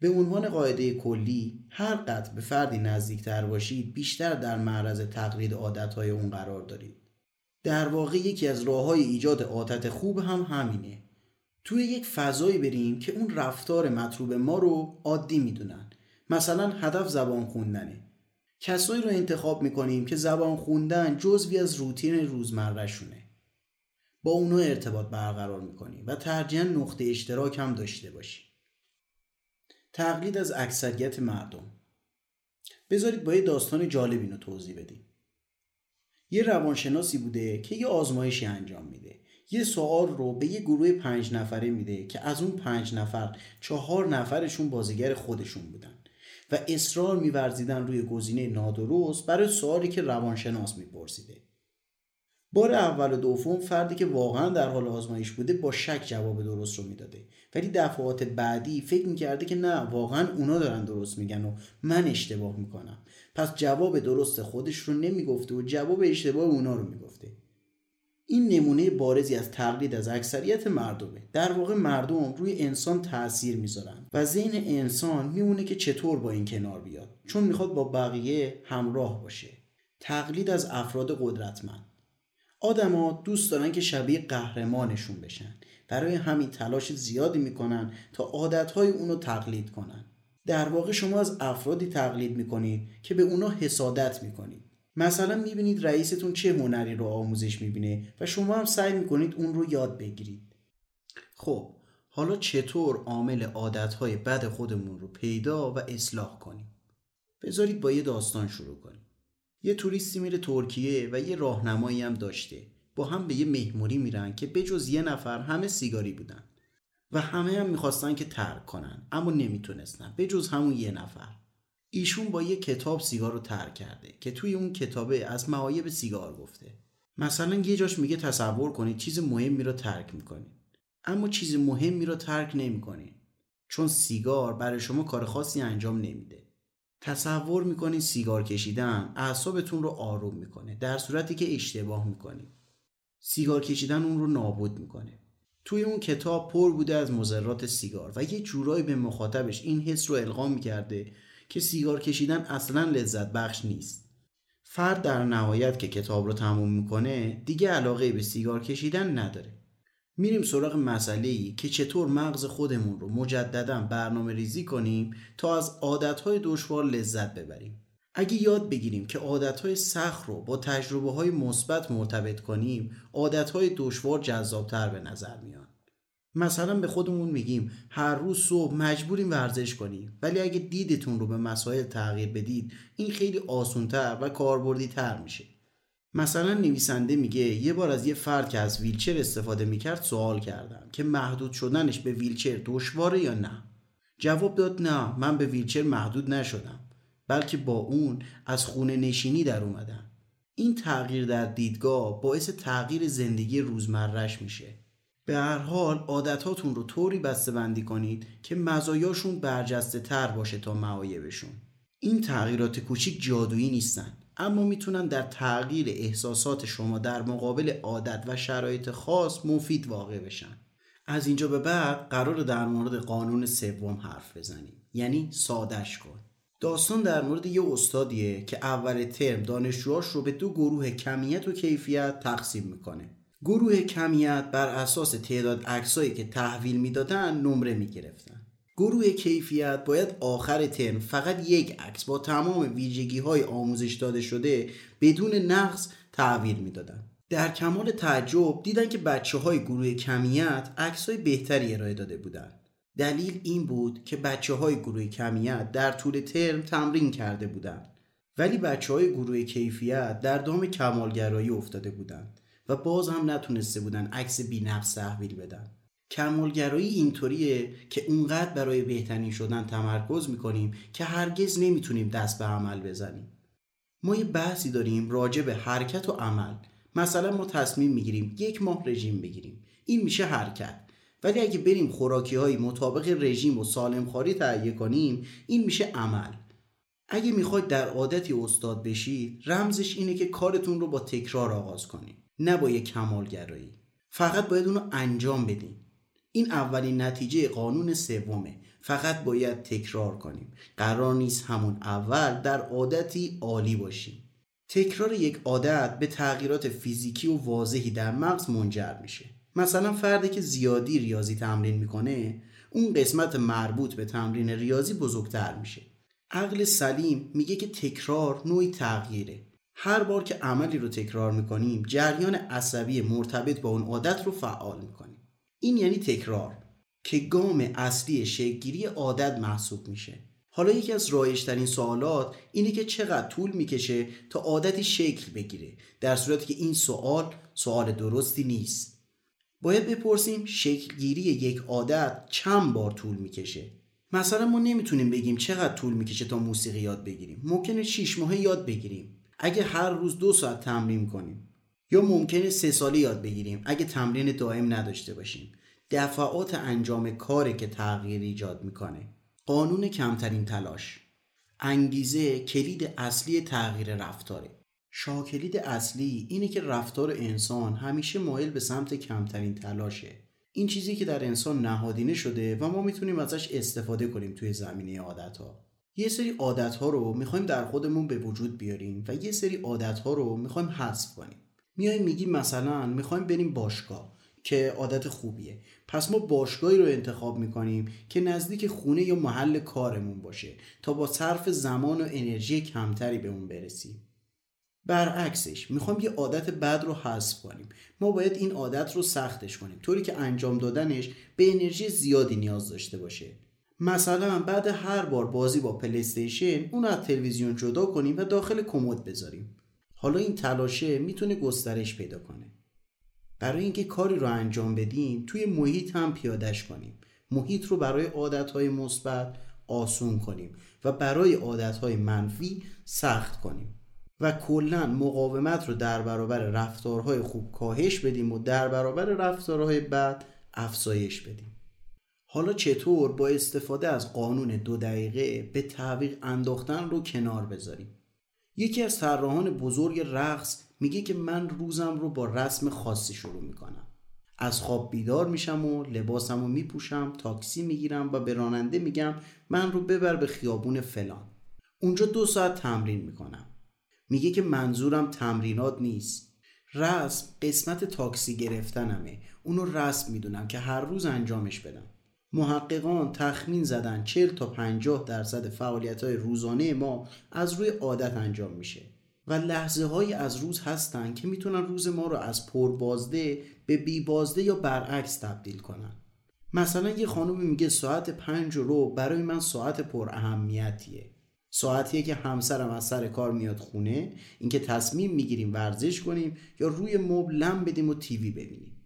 به عنوان قاعده کلی هر قدر به فردی نزدیکتر باشید بیشتر در معرض تقلید عادتهای اون قرار دارید. در واقع یکی از راه های ایجاد عادت خوب هم همینه. توی یک فضایی بریم که اون رفتار مطلوب ما رو عادی می‌دونن. مثلا هدف زبان خوندنه. کسایی رو انتخاب می‌کنیم که زبان خوندن جزوی از روتین روزمرهشونه. با اونا ارتباط برقرار می‌کنیم و ترجیحاً نقطه اشتراک هم داشته باشیم. تقلید از اکثریت مردم. بذارید با یه داستان جالب اینو توضیح بدیم. یه روانشناسی بوده که یه آزمایشی انجام میده. یه سوال رو به یه گروه پنج نفره میده که از اون پنج نفر چهار نفرشون بازیگر خودشون بودن و اصرار میورزیدن روی گزینه نادرست برای سوالی که روانشناس میپرسیده. بار اول و دوم فردی که واقعا در حال آزمایش بوده با شک جواب درست رو می‌داده. ولی دفعات بعدی فکر می‌کرده که نه واقعا اونا دارن درست میگن و من اشتباه می‌کنم. پس جواب درست خودش رو نمی‌گفته و جواب اشتباه اونا رو می‌گفته. این نمونه بارزی از تقلید از اکثریت مردمه. در واقع مردم روی انسان تاثیر می‌ذارن و ذهن انسان میمونه که چطور با این کنار بیاد. چون می‌خواد با بقیه همراه باشه. تقلید از افراد قدرتمند. آدما دوست دارن که شبیه قهرمانشون بشن. برای همین تلاش زیادی می‌کنن تا عادتهای اونو تقلید کنن. در واقع شما از افرادی تقلید می‌کنید که به اونا حسادت می‌کنید. مثلا می‌بینید رئیستون چه هنری رو آموزش می‌بینه و شما هم سعی می‌کنید اون رو یاد بگیرید. خب حالا چطور عامل عادتهای بد خودمون رو پیدا و اصلاح کنیم؟ بذارید با یه داستان شروع کنیم. یه توریستی میره ترکیه و یه راهنمایی هم داشته. با هم به یه مهمونی میرن که بجز یه نفر همه سیگاری بودن. و همه هم می‌خواستن که ترک کنن اما نمی‌تونستن. بجز همون یه نفر. ایشون با یه کتاب سیگار رو ترک کرده که توی اون کتابه از معایب سیگار گفته. مثلا یه جاش میگه تصور کنید چیز مهمی رو ترک می‌کنید. اما چیز مهمی رو ترک نمی‌کنید. چون سیگار برای شما کار خاصی انجام نمیده. تصور می‌کنید سیگار کشیدن اعصابتون رو آروم می‌کنه در صورتی که اشتباه می‌کنید سیگار کشیدن اون رو نابود می‌کنه. توی اون کتاب پر بوده از مضرات سیگار و یه جورایی به مخاطبش این حس رو القا می‌کرده که سیگار کشیدن اصلا لذت بخش نیست. فرد در نهایت که کتاب رو تموم می‌کنه دیگه علاقه به سیگار کشیدن نداره. میریم سراغ مسئله ای که چطور مغز خودمون رو مجددا برنامه ریزی کنیم تا از عادتهای دشوار لذت ببریم. اگه یاد بگیریم که عادتهای سخت رو با تجربه های مثبت مرتبط کنیم عادتهای دشوار جذابتر به نظر میان. مثلا به خودمون میگیم هر روز صبح مجبوریم ورزش کنیم ولی اگه دیدتون رو به مسائل تغییر بدید این خیلی آسونتر و کاربردی تر میشه. مثلا نویسنده میگه یه بار از یه فرد که از ویلچر استفاده می‌کرد سوال کردم که محدود شدنش به ویلچر دشواره یا نه؟ جواب داد نه من به ویلچر محدود نشدم بلکه با اون از خونه نشینی در اومدم. این تغییر در دیدگاه باعث تغییر زندگی روزمرش میشه. به هر حال عادتاتون رو طوری بسته بندی کنید که مزایاشون برجسته تر باشه تا معایبشون. این تغییرات کوچیک جادویی نیستن. اما می‌تونن در تغییر احساسات شما در مقابل عادت و شرایط خاص مفید واقع بشن. از اینجا به بعد قرار در مورد قانون سوم حرف بزنیم. یعنی سادش کن. داستان در مورد یه استادیه که اول ترم دانشجوهاش رو به دو گروه کمیت و کیفیت تقسیم می‌کنه. گروه کمیت بر اساس تعداد عکسایی که تحویل می‌دادن نمره می‌گرفتن. گروه کیفیت باید آخر ترم فقط یک عکس با تمام ویژگی های آموزش داده شده بدون نقص تحویل می‌دادن. در کمال تعجب دیدن که بچه های گروه کمیت عکس های بهتری ارائه داده بودند. دلیل این بود که بچه های گروه کمیت در طول ترم تمرین کرده بودند ولی بچه های گروه کیفیت در دام کمالگرایی افتاده بودند و باز هم نتونسته بودن عکس بینقص تحویل بدن. کمالگرایی اینطوریه که اونقدر برای بهترین شدن تمرکز می‌کنیم که هرگز نمی‌تونیم دست به عمل بزنیم. ما یه بحثی داریم راجع به حرکت و عمل. مثلا ما تصمیم می‌گیریم یک ماه رژیم بگیریم. این میشه حرکت. ولی اگه بریم خوراکی های مطابق رژیم و سالم خاری تهیه کنیم این میشه عمل. اگه می‌خواید در عادتی استاد بشید رمزش اینه که کارتون رو با تکرار آغاز کنید نه با یک کمالگرایی. فقط باید اونو انجام بدین. این اولین نتیجه قانون سومه. فقط باید تکرار کنیم. قرار نیست همون اول در عادتی عالی باشیم. تکرار یک عادت به تغییرات فیزیکی و واضحی در مغز منجر میشه. مثلا فردی که زیادی ریاضی تمرین می‌کنه اون قسمت مربوط به تمرین ریاضی بزرگتر میشه. عقل سلیم میگه که تکرار نوعی تغییره. هر بار که عملی رو تکرار می‌کنیم جریان عصبی مرتبط با اون عادت رو فعال می‌کنیم این یعنی تکرار که گام اصلی شکلگیری عادت محسوب میشه. حالا یکی از رایشترین سوالات اینه که چقدر طول می‌کشه تا عادتی شکل بگیره در صورتی که این سوال سوال درستی نیست. باید بپرسیم شکلگیری یک عادت چند بار طول می‌کشه؟ مثلا ما نمی‌تونیم بگیم چقدر طول می‌کشه تا موسیقی یاد بگیریم. ممکنه 6 ماه یاد بگیریم. اگه هر روز دو ساعت تمرین کنیم. یا ممکنه سه ساله یاد بگیریم اگه تمرین دائم نداشته باشیم. دفعات انجام کاری که تغییر ایجاد می‌کنه. قانون کمترین تلاش. انگیزه کلید اصلی تغییر رفتاره. شاکلید اصلی اینه که رفتار انسان همیشه مایل به سمت کمترین تلاشه. این چیزی که در انسان نهادینه شده و ما می‌تونیم ازش استفاده کنیم توی زمینه عادت ها یه سری عادت ها رو می‌خوایم در خودمون به وجود بیاریم و یه سری عادت ها رو می‌خوایم حذف کنیم. میایم میگیم مثلا می‌خوایم بریم باشگاه که عادت خوبیه. پس ما باشگاهی رو انتخاب می‌کنیم که نزدیک خونه یا محل کارمون باشه تا با صرف زمان و انرژی کمتری به اون برسیم. برعکسش می‌خوام یه عادت بد رو حذف کنیم. ما باید این عادت رو سختش کنیم. طوری که انجام دادنش به انرژی زیادی نیاز داشته باشه. مثلا بعد هر بار بازی با پلیستیشن اون از تلویزیون جدا کنیم و داخل کمد بذاریم. حالا این تلاشه می‌تونه گسترش پیدا کنه. برای اینکه کاری رو انجام بدیم توی محیط هم پیادش کنیم. محیط رو برای عادتهای مثبت آسون کنیم و برای عادتهای منفی سخت کنیم. و کلا مقاومت رو در برابر رفتارهای خوب کاهش بدیم و در برابر رفتارهای بد افزایش بدیم. حالا چطور با استفاده از قانون دو دقیقه به تعویق انداختن رو کنار بذاریم؟ یکی از طراحان بزرگ رقص میگه که من روزم رو با رسم خاصی شروع می‌کنم. از خواب بیدار میشم و لباسم رو میپوشم تاکسی می‌گیرم و به راننده میگم من رو ببر به خیابون فلان. اونجا دو ساعت تمرین می‌کنم. میگه که منظورم تمرینات نیست. رسم قسمت تاکسی گرفتنمه. اونو رسم می‌دونم که هر روز انجامش بدم. محققان تخمین زدن 40 تا 50 درصد فعالیت های روزانه ما از روی عادت انجام میشه و لحظه های از روز هستن که می‌تونن روز ما رو از پربازده به بی بازده یا برعکس تبدیل کنن. مثلا یه خانومی میگه ساعت پنج رو برای من ساعت پر اهمیتیه. ساعتیه که همسرم از سر کار میاد خونه اینکه تصمیم می‌گیریم ورزش کنیم یا روی مبل لم بدیم و تیوی ببینیم.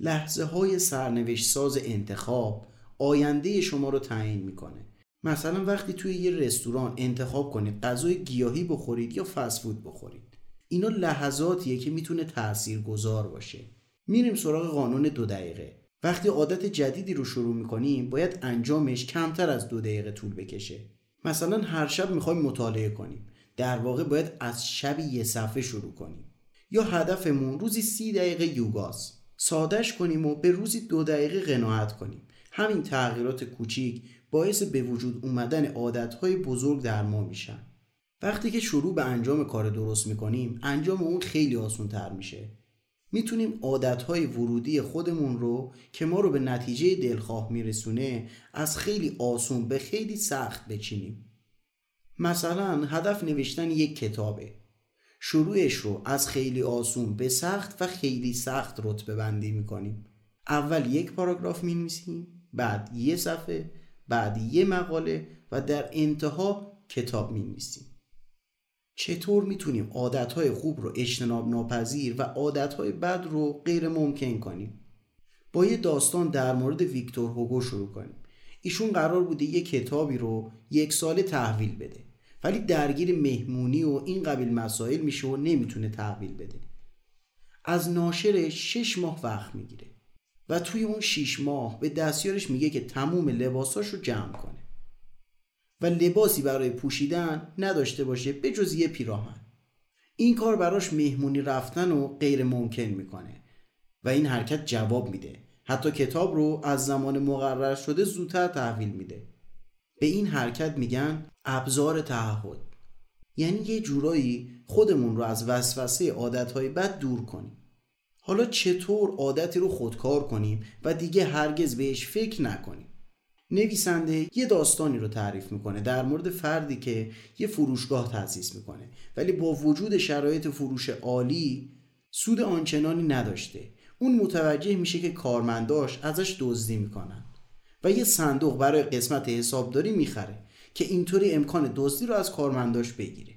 لحظه های سرنوشت ساز انتخاب آینده شما رو تعیین می‌کنه. مثلا وقتی توی یه رستوران انتخاب کنید غذای گیاهی بخورید یا فسفود بخورید اینا لحظاتیه که می‌تونه تأثیر گذار باشه. میریم سراغ قانون دو دقیقه. وقتی عادت جدیدی رو شروع می‌کنیم باید انجامش کمتر از دو دقیقه طول بکشه. مثلا هر شب می‌خوایم مطالعه کنیم. در واقع باید از شب یه صفحه شروع کنیم. یا هدفمون روزی سی دقیقه یوگاست. سادش کنیم و به روزی دو دقیقه قناعت کنیم. همین تغییرات کوچیک باعث به وجود اومدن عادتهای بزرگ در ما میشن. وقتی که شروع به انجام کار درست می‌کنیم انجام اون خیلی آسون تر میشه. می‌تونیم عادتهای ورودی خودمون رو که ما رو به نتیجه دلخواه میرسونه از خیلی آسون به خیلی سخت بچینیم. مثلا هدف نوشتن یک کتابه. شروعش رو از خیلی آسون به سخت و خیلی سخت رتبه بندی می‌کنیم. اول یک پاراگراف می‌نویسیم بعد یه صفحه بعد یه مقاله و در انتها کتاب می‌نویسیم. چطور می‌تونیم عادتهای خوب رو اجتناب ناپذیر و عادتهای بد رو غیر ممکن کنیم؟ با یه داستان در مورد ویکتور هوگو شروع کنیم. ایشون قرار بوده یه کتابی رو یک سال تحویل بده ولی درگیر مهمونی و این قبیل مسائل میشه و نمی‌تونه تحویل بده. از ناشر شش ماه وقت می‌گیره. و توی اون شیش ماه به دستیارش میگه که تموم لباساش رو جمع کنه. و لباسی برای پوشیدن نداشته باشه به جز یه پیراهن. این کار براش مهمونی رفتن و غیر ممکن می‌کنه. و این حرکت جواب میده. حتی کتاب رو از زمان مقرر شده زودتر تحویل میده. به این حرکت میگن ابزار تعهد. یعنی یه جورایی خودمون رو از وسوسه عادتهای بد دور کنیم. حالا چطور عادتی رو خودکار کنیم و دیگه هرگز بهش فکر نکنیم؟ نویسنده یه داستانی رو تعریف می‌کنه در مورد فردی که یه فروشگاه تأسیس می‌کنه ولی با وجود شرایط فروش عالی سود آنچنانی نداشته. اون متوجه میشه که کارمنداش ازش دزدی می‌کنن و یه صندوق برای قسمت حسابداری می‌خره که اینطوری امکان دزدی رو از کارمنداش بگیره.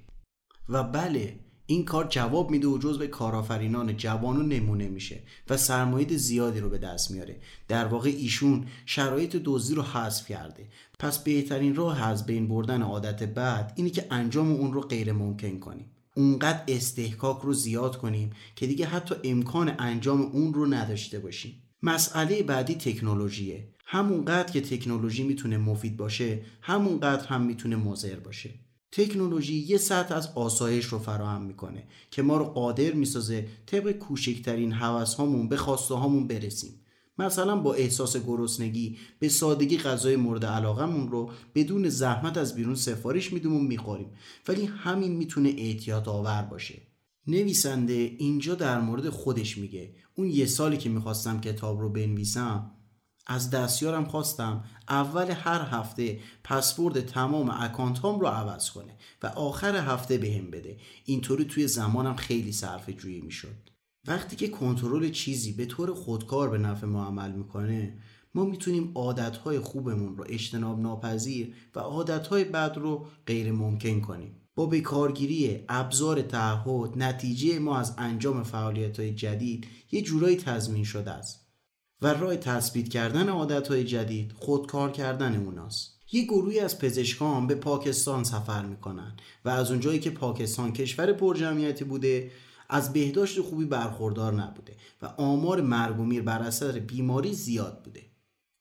و بله این کار جواب میده و جز به کارآفرینان جوان و نمونه میشه و سرمایه زیادی رو به دست میاره. در واقع ایشون شرایط دزدی رو حذف کرده. پس بهترین راه از بین بردن عادت بعد اینی که انجام اون رو غیر ممکن کنیم. اونقدر استحکاک رو زیاد کنیم که دیگه حتی امکان انجام اون رو نداشته باشیم. مسئله بعدی تکنولوژیه. همونقدر که تکنولوژی می‌تونه مفید باشه همونقدر هم می‌تونه مضر باشه. تکنولوژی یه سطح از آسایش رو فراهم می‌کنه که ما رو قادر می‌سازه طبق کوچکترین حوث هامون به خواسته هامون برسیم. مثلا با احساس گرسنگی به سادگی غذای مورد علاقمون رو بدون زحمت از بیرون سفارش میدیم و می‌خوریم. ولی همین می‌تونه اعتیاد آور باشه. نویسنده اینجا در مورد خودش میگه. اون یه سالی که می‌خواستم کتاب رو بنویسم از دستیارم خواستم اول هر هفته پسورد تمام اکانت هام رو عوض کنه و آخر هفته بهم به بده. اینطوری توی زمانم خیلی صرف جویی می‌شد. وقتی که کنترل چیزی به طور خودکار به نفع ما عمل می‌کنه ما می‌تونیم عادتهای خوبمون رو اجتناب ناپذیر و عادتهای بد رو غیر ممکن کنیم. با بکارگیری ابزار تعهد نتیجه ما از انجام فعالیت های جدید یه جورایی تضمین شده است. و راه تثبیت کردن عادتهای جدید خودکار کردن اوناست. یه گروهی از پزشکان به پاکستان سفر می‌کنن و از اونجایی که پاکستان کشور پرجمعیتی بوده از بهداشت خوبی برخوردار نبوده و آمار مرگ و میر بر اثر بیماری زیاد بوده.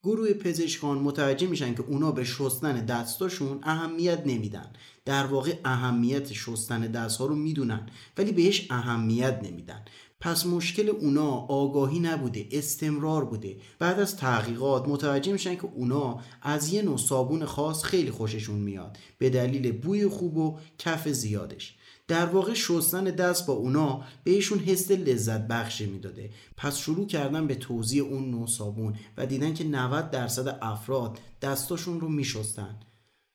گروه پزشکان متوجه میشن که اونا به شستن دستاشون اهمیت نمیدن. در واقع اهمیت شستن دست ها رو می‌دونن ولی بهش اهمیت نمیدن. پس مشکل اونا آگاهی نبوده استمرار بوده. بعد از تحقیقات متوجه میشن که اونا از یه نوع صابون خاص خیلی خوششون میاد. به دلیل بوی خوب و کف زیادش. در واقع شستن دست با اونا بهشون حس لذت بخشی می‌داده. پس شروع کردن به توضیح اون نوع صابون و دیدن که 90 درصد افراد دستاشون رو میشستن.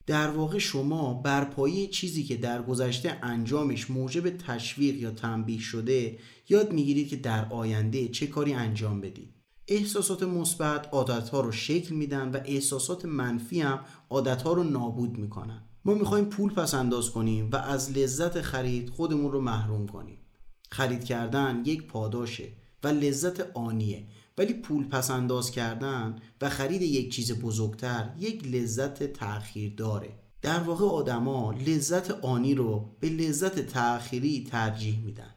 در واقع شما بر پایه چیزی که در گذشته انجامش موجب تشویق یا تنبیه شده یاد می‌گیرید که در آینده چه کاری انجام بدید. احساسات مثبت عادتها رو شکل میدن و احساسات منفی هم عادتها رو نابود می‌کنن. ما می‌خوایم پول پس انداز کنیم و از لذت خرید خودمون رو محروم کنیم. خرید کردن یک پاداشه و لذت آنیه. ولی پول پس انداز کردن و خرید یک چیز بزرگتر یک لذت تأخیر داره در واقع آدما لذت آنی رو به لذت تأخیری ترجیح میدن.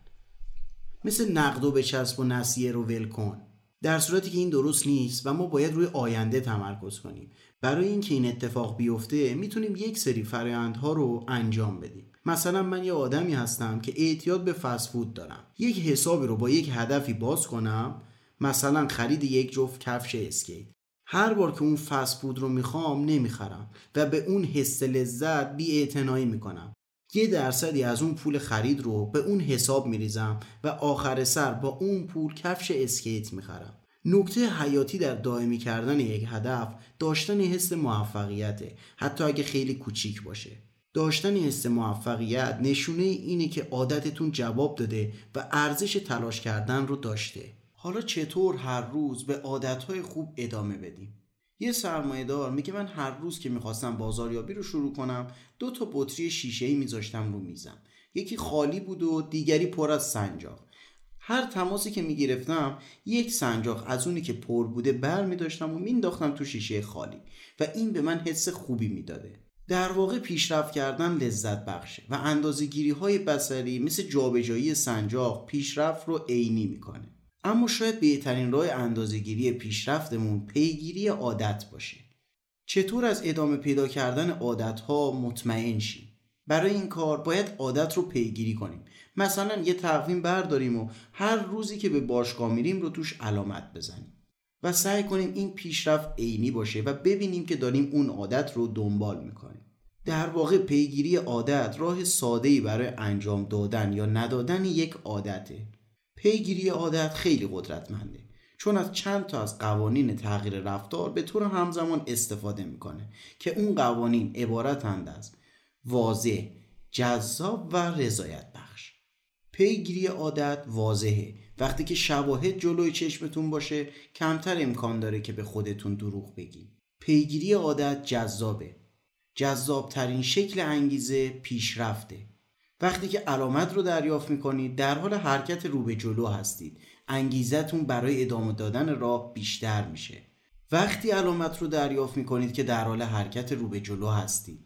مثل نقد و بچسب و نسیه رو ول کن. در صورتی که این درست نیست و ما باید روی آینده تمرکز کنیم. برای اینکه این اتفاق بیفته می‌تونیم یک سری فرایندها رو انجام بدیم. مثلا من یه آدمی هستم که اعتیاد به fast food دارم. یک حسابی رو با یک هدفی باز کنم مثلا خرید یک جفت کفش اسکیت. هر بار که اون fast food رو می‌خوام نمی‌خرم و به اون حس لذت غلبه می‌کنم. یه درصدی از اون پول خرید رو به اون حساب میریزم و آخر سر با اون پول کفش اسکیت می‌خرم. نکته حیاتی در دائمی کردن یک هدف داشتن حس موفقیته حتی اگه خیلی کوچیک باشه. داشتن حس موفقیت نشونه اینه که عادتتون جواب داده و ارزش تلاش کردن رو داشته. حالا چطور هر روز به عادتهای خوب ادامه بدیم؟ یه سرمایه دار میگه من هر روز که می‌خواستم بازاریابی رو شروع کنم دو تا بطری شیشه ای میذاشتم رو میزم. یکی خالی بود و دیگری پر از سنجاق. هر تماسی که می‌گرفتم یک سنجاق از اونی که پر بوده بر میداشتم و مینداختم تو شیشه خالی و این به من حس خوبی می‌داده. در واقع پیشرفت کردن لذت بخشه و اندازه گیری های بسری مثل جابجایی سنجاق پیشرفت رو عینی می‌کنه. اما شاید بهترین راه اندازهگیری پیشرفتمون پیگیری عادت باشه. چطور از ادامه پیدا کردن عادت ها مطمئن شیم؟ برای این کار باید عادت رو پیگیری کنیم. مثلا یه تقویم برداریم و هر روزی که به باشگاه میریم رو توش علامت بزنیم. و سعی کنیم این پیشرفت عینی باشه و ببینیم که داریم اون عادت رو دنبال می‌کنیم. در واقع پیگیری عادت راه ساده‌ای برای انجام دادن یا ندادن یک عادته. پیگیری عادت خیلی قدرتمنده. چون از چند تا از قوانین تغییر رفتار به طور همزمان استفاده می‌کنه که اون قوانین عبارتند از واضح جذاب و رضایت بخش. پیگیری عادت واضحه. وقتی که شواهد جلوی چشمتون باشه کمتر امکان داره که به خودتون دروغ بگی پیگیری عادت جذابه. جذابترین شکل انگیزه پیشرفته. وقتی که علامت رو دریافت می‌کنید در حال حرکت رو به جلو هستید. انگیزتون برای ادامه دادن راه بیشتر میشه. وقتی علامت رو دریافت می‌کنید که در حال حرکت رو به جلو هستید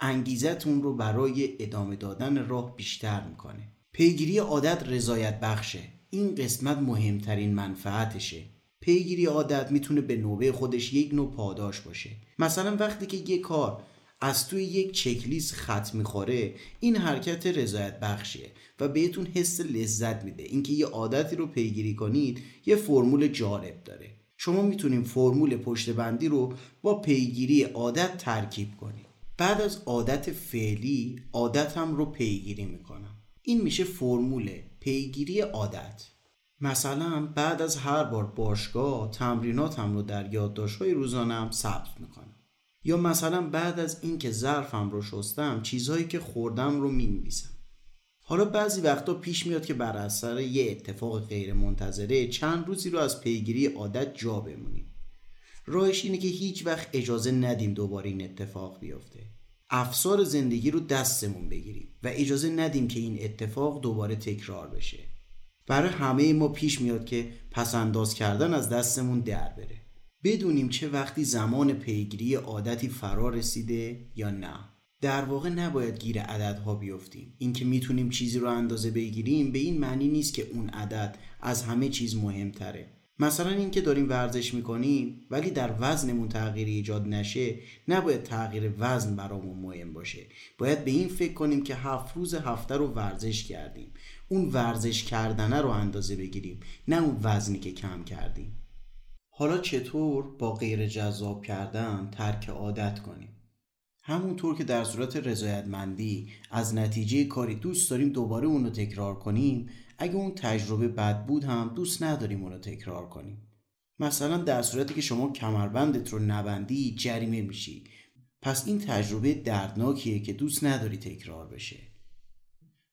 انگیزتون رو برای ادامه دادن راه بیشتر می‌کنه. پیگیری عادت رضایت بخشه. این قسمت مهمترین منفعتشه. پیگیری عادت می‌تونه به نوبه خودش یک نوع پاداش باشه. مثلا وقتی که یک کار از توی یک چکلیست خط می‌خوره این حرکت رضایت بخشه و بهتون حس لذت میده. اینکه یه عادتی رو پیگیری کنید یه فرمول جالب داره. شما می‌تونید فرمول پشت بندی رو با پیگیری عادت ترکیب کنید. بعد از عادت فعلی عادتم رو پیگیری می‌کنم. این میشه فرمول پیگیری عادت. مثلا بعد از هر بار باشگاه تمریناتم رو در یادداشت‌های روزانم ثبت می‌کنم. یا مثلا بعد از اینکه ظرفم رو شستم چیزهایی که خوردم رو می‌نویسم. حالا بعضی وقتا پیش میاد که بر اثر یه اتفاق غیر منتظره چند روزی رو از پیگیری عادت جا بمونیم. راهش اینه که هیچ وقت اجازه ندیم دوباره این اتفاق بیفته. افسار زندگی رو دستمون بگیریم و اجازه ندیم که این اتفاق دوباره تکرار بشه. برای همه ما پیش میاد که پس انداز کردن از دستمون در بره. بدونیم چه وقتی زمان پیگیری عادتی فرا رسیده یا نه. در واقع نباید گیر عددها بیفتیم. اینکه می‌تونیم چیزی رو اندازه بگیریم به این معنی نیست که اون عدد از همه چیز مهمتره. مثلا اینکه داریم ورزش می‌کنیم ولی در وزنمون تغییری ایجاد نشه نباید تغییر وزن برامون مهم باشه. باید به این فکر کنیم که هفت روز هفته رو ورزش کردیم. اون ورزش کردنه رو اندازه بگیریم نه اون وزنی که کم کردیم. حالا چطور با غیر جذاب کردن ترک عادت کنیم؟ همونطور که در صورت رضایتمندی از نتیجه کاری دوست داریم دوباره اون رو تکرار کنیم اگه اون تجربه بد بود هم دوست نداریم اون رو تکرار کنیم. مثلا در صورتی که شما کمربندت رو نبندی جریمه میشی. پس این تجربه دردناکیه که دوست نداری تکرار بشه.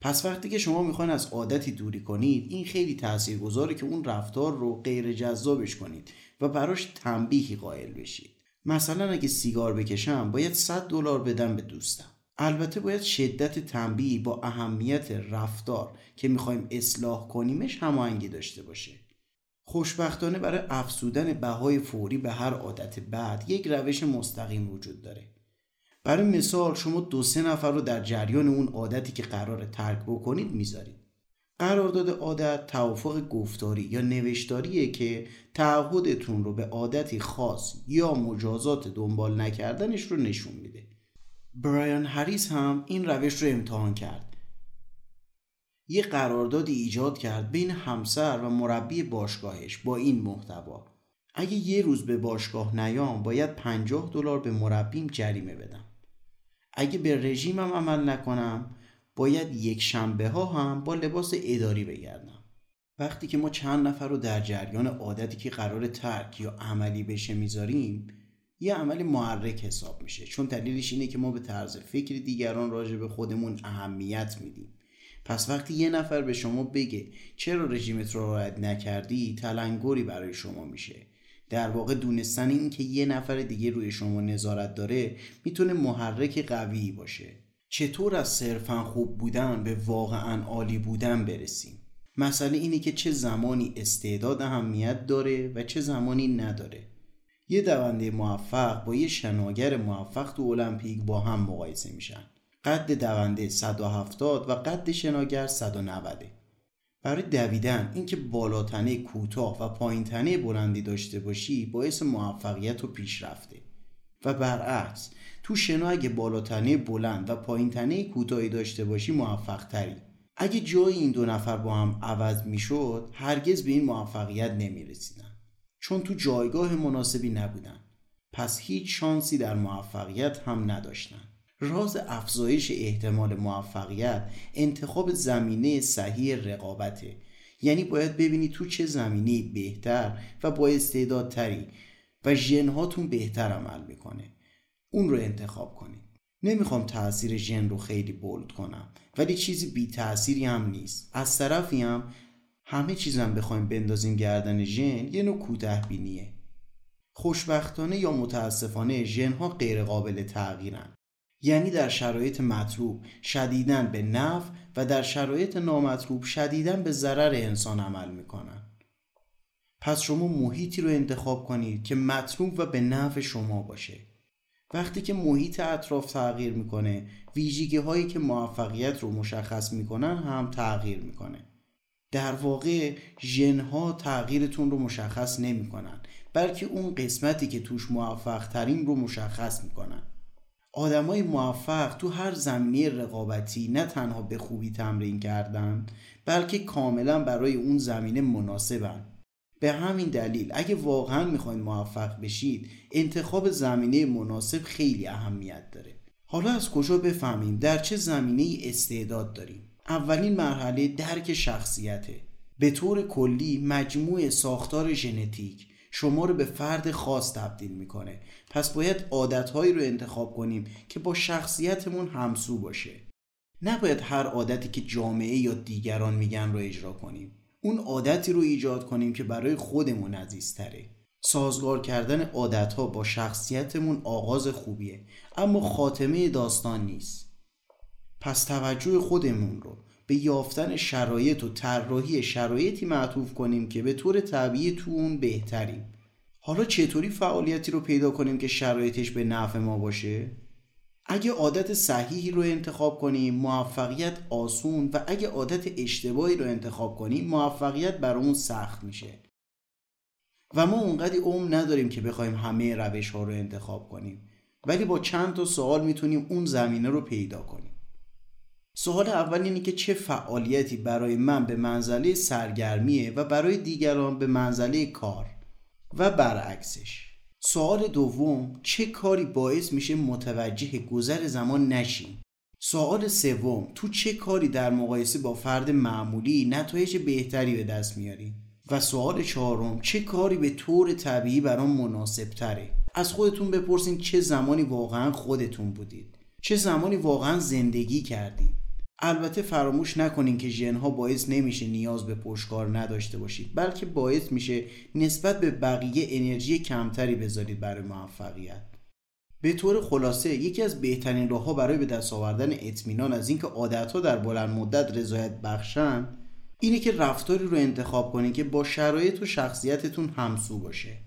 پس وقتی که شما می‌خواین از عادتی دوری کنید این خیلی تاثیرگذاره که اون رفتار رو غیر جذابش کنید. و براش تنبیهی قائل بشید. مثلا اگه سیگار بکشم باید 100 دلار بدم به دوستم. البته باید شدت تنبیه با اهمیت رفتار که می‌خوایم اصلاح کنیمش هماهنگی داشته باشه. خوشبختانه برای افزودن بهای فوری به هر عادت بد یک روش مستقیم وجود داره. برای مثال شما دو سه نفر رو در جریان اون عادتی که قرار ترک بکنید می‌ذارید. قرارداد عادت توافق گفتاری یا نوشتاریه که تعهدتون رو به عادتی خاص یا مجازات دنبال نکردنش رو نشون میده. برایان هریس هم این روش رو امتحان کرد. یه قراردادی ایجاد کرد بین همسر و مربی باشگاهش با این محتوا. اگه یه روز به باشگاه نیام باید 50 دلار به مربیم جریمه بدم. اگه به رژیمم عمل نکنم باید یک شنبه ها هم با لباس اداری بگردم. وقتی که ما چند نفر رو در جریان عادتی که قرار ترک یا عملی بشه می‌ذاریم یه عمل محرک حساب میشه. چون دلیلش اینه که ما به طرز فکر دیگران راجع به خودمون اهمیت میدیم. پس وقتی یه نفر به شما بگه چرا رژیمت رو رعایت نکردی تلنگری برای شما میشه. در واقع دونستن این که یه نفر دیگه روی شما نظارت داره می‌تونه محرک قوی باشه. چطور از صرفا خوب بودن به واقعا عالی بودن برسیم؟ مسئله اینه که چه زمانی استعداد اهمیت داره و چه زمانی نداره. یه دونده موفق با یه شناگر موفق تو المپیک با هم مقایسه میشن. قد دونده 170 و قد شناگر 190 برای دویدن اینکه بالاتنه کوتاه و پایینتنه بلندی داشته باشی باعث موفقیت و پیشرفته. و برعکس تو شنا اگه بالاتنه بلند و پایینتنه کوتاهی داشته باشی موفق تری اگه جای این دو نفر با هم عوض می‌شد هرگز به این موفقیت نمی رسیدن چون تو جایگاه مناسبی نبودن. پس هیچ شانسی در موفقیت هم نداشتن. راز افزایش احتمال موفقیت انتخاب زمینه صحیح رقابته. یعنی باید ببینی تو چه زمینه بهتر و با استعدادتری و ژنهاتون بهتر عمل می‌کنه. اون رو انتخاب کنید. نمی‌خوام تاثیر ژن رو خیلی بولد کنم ولی چیزی بی تأثیری هم نیست. از طرفی هم همه چیزم بخوایم بندازیم گردن ژن یه نوع کوته بینیه. خوشبختانه یا متاسفانه ژنها غیر قابل تغییرن. یعنی در شرایط مطلوب شدیدن به نفع و در شرایط نامطلوب شدیدن به ضرر انسان عمل می‌کنن. پس شما محیطی رو انتخاب کنید که مطلوب و به نفع شما باشه. وقتی که محیط اطراف تغییر می‌کنه ویژگی هایی که موفقیت رو مشخص می‌کنن هم تغییر می‌کنه. در واقع ژنها تغییرتون رو مشخص نمی‌کنن بلکه اون قسمتی که توش موفق ترین رو مشخص می‌کنن. آدمای موفق تو هر زمینه رقابتی نه تنها به خوبی تمرین کردن بلکه کاملا برای اون زمینه مناسبن. به همین دلیل اگه واقعا می‌خواین موفق بشید انتخاب زمینه مناسب خیلی اهمیت داره. حالا از کجا بفهمیم در چه زمینه استعداد داریم؟ اولین مرحله درک شخصیته. به طور کلی مجموع ساختار ژنتیک شما رو به فرد خاص تبدیل می‌کنه. پس باید عادتهایی رو انتخاب کنیم که با شخصیتمون همسو باشه. نباید هر عادتی که جامعه یا دیگران میگن رو اجرا کنیم. اون عادتی رو ایجاد کنیم که برای خودمون عزیزتره. سازگار کردن عادتها با شخصیتمون آغاز خوبیه اما خاتمه داستان نیست. پس توجه خودمون رو به یافتن شرایط و طراحی شرایطی معطوف کنیم که به طور طبیعی تو اون بهتریم. حالا چطوری فعالیتی رو پیدا کنیم که شرایطش به نفع ما باشه؟ اگه عادت صحیحی رو انتخاب کنیم موفقیت آسون و اگه عادت اشتباهی رو انتخاب کنیم موفقیت برامون سخت میشه. و ما اونقدی عمر نداریم که بخوایم همه روش ها رو انتخاب کنیم. ولی با چند تا سوال می‌تونیم اون زمینه رو پیدا کنیم. سوال اول اینه که چه فعالیتی برای من به منزله سرگرمیه و برای دیگران به منزله کار و برعکسش. سوال دوم چه کاری باعث میشه متوجه گذر زمان نشیم سوال سوم تو چه کاری در مقایسه با فرد معمولی نتایج بهتری به دست میاری؟ و سوال چهارم چه کاری به طور طبیعی برام مناسب تره از خودتون بپرسین چه زمانی واقعا خودتون بودید. چه زمانی واقعا زندگی کردید. البته فراموش نکنین که ژنها باعث نمیشه نیاز به پشتکار نداشته باشید بلکه باعث میشه نسبت به بقیه انرژی کمتری بذارید برای موفقیت. به طور خلاصه یکی از بهترین راهها برای به دست آوردن اطمینان از اینکه عادتها در بلند مدت رضایت بخشن اینه که رفتاری رو انتخاب کنید که با شرایط و شخصیتتون همسو باشه.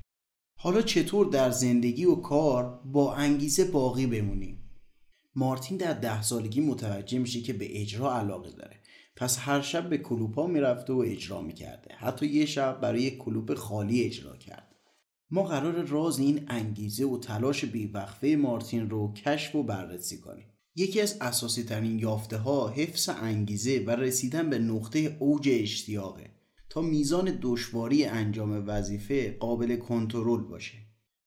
حالا چطور در زندگی و کار با انگیزه باقی بمونیم؟ مارتین در ده سالگی متوجه میشه که به اجرا علاقه داره. پس هر شب به کلوپا می‌رفته و اجرا می‌کرده. حتی یه شب برای کلوپ خالی اجرا کرد. ما قرار راز این انگیزه و تلاش بیوقفه مارتین رو کشف و بررسی کنیم. یکی از اساسی ترین یافته ها حفظ انگیزه و رسیدن به نقطه اوج اشتیاقه. تا میزان دشواری انجام وظیفه قابل کنترل باشه.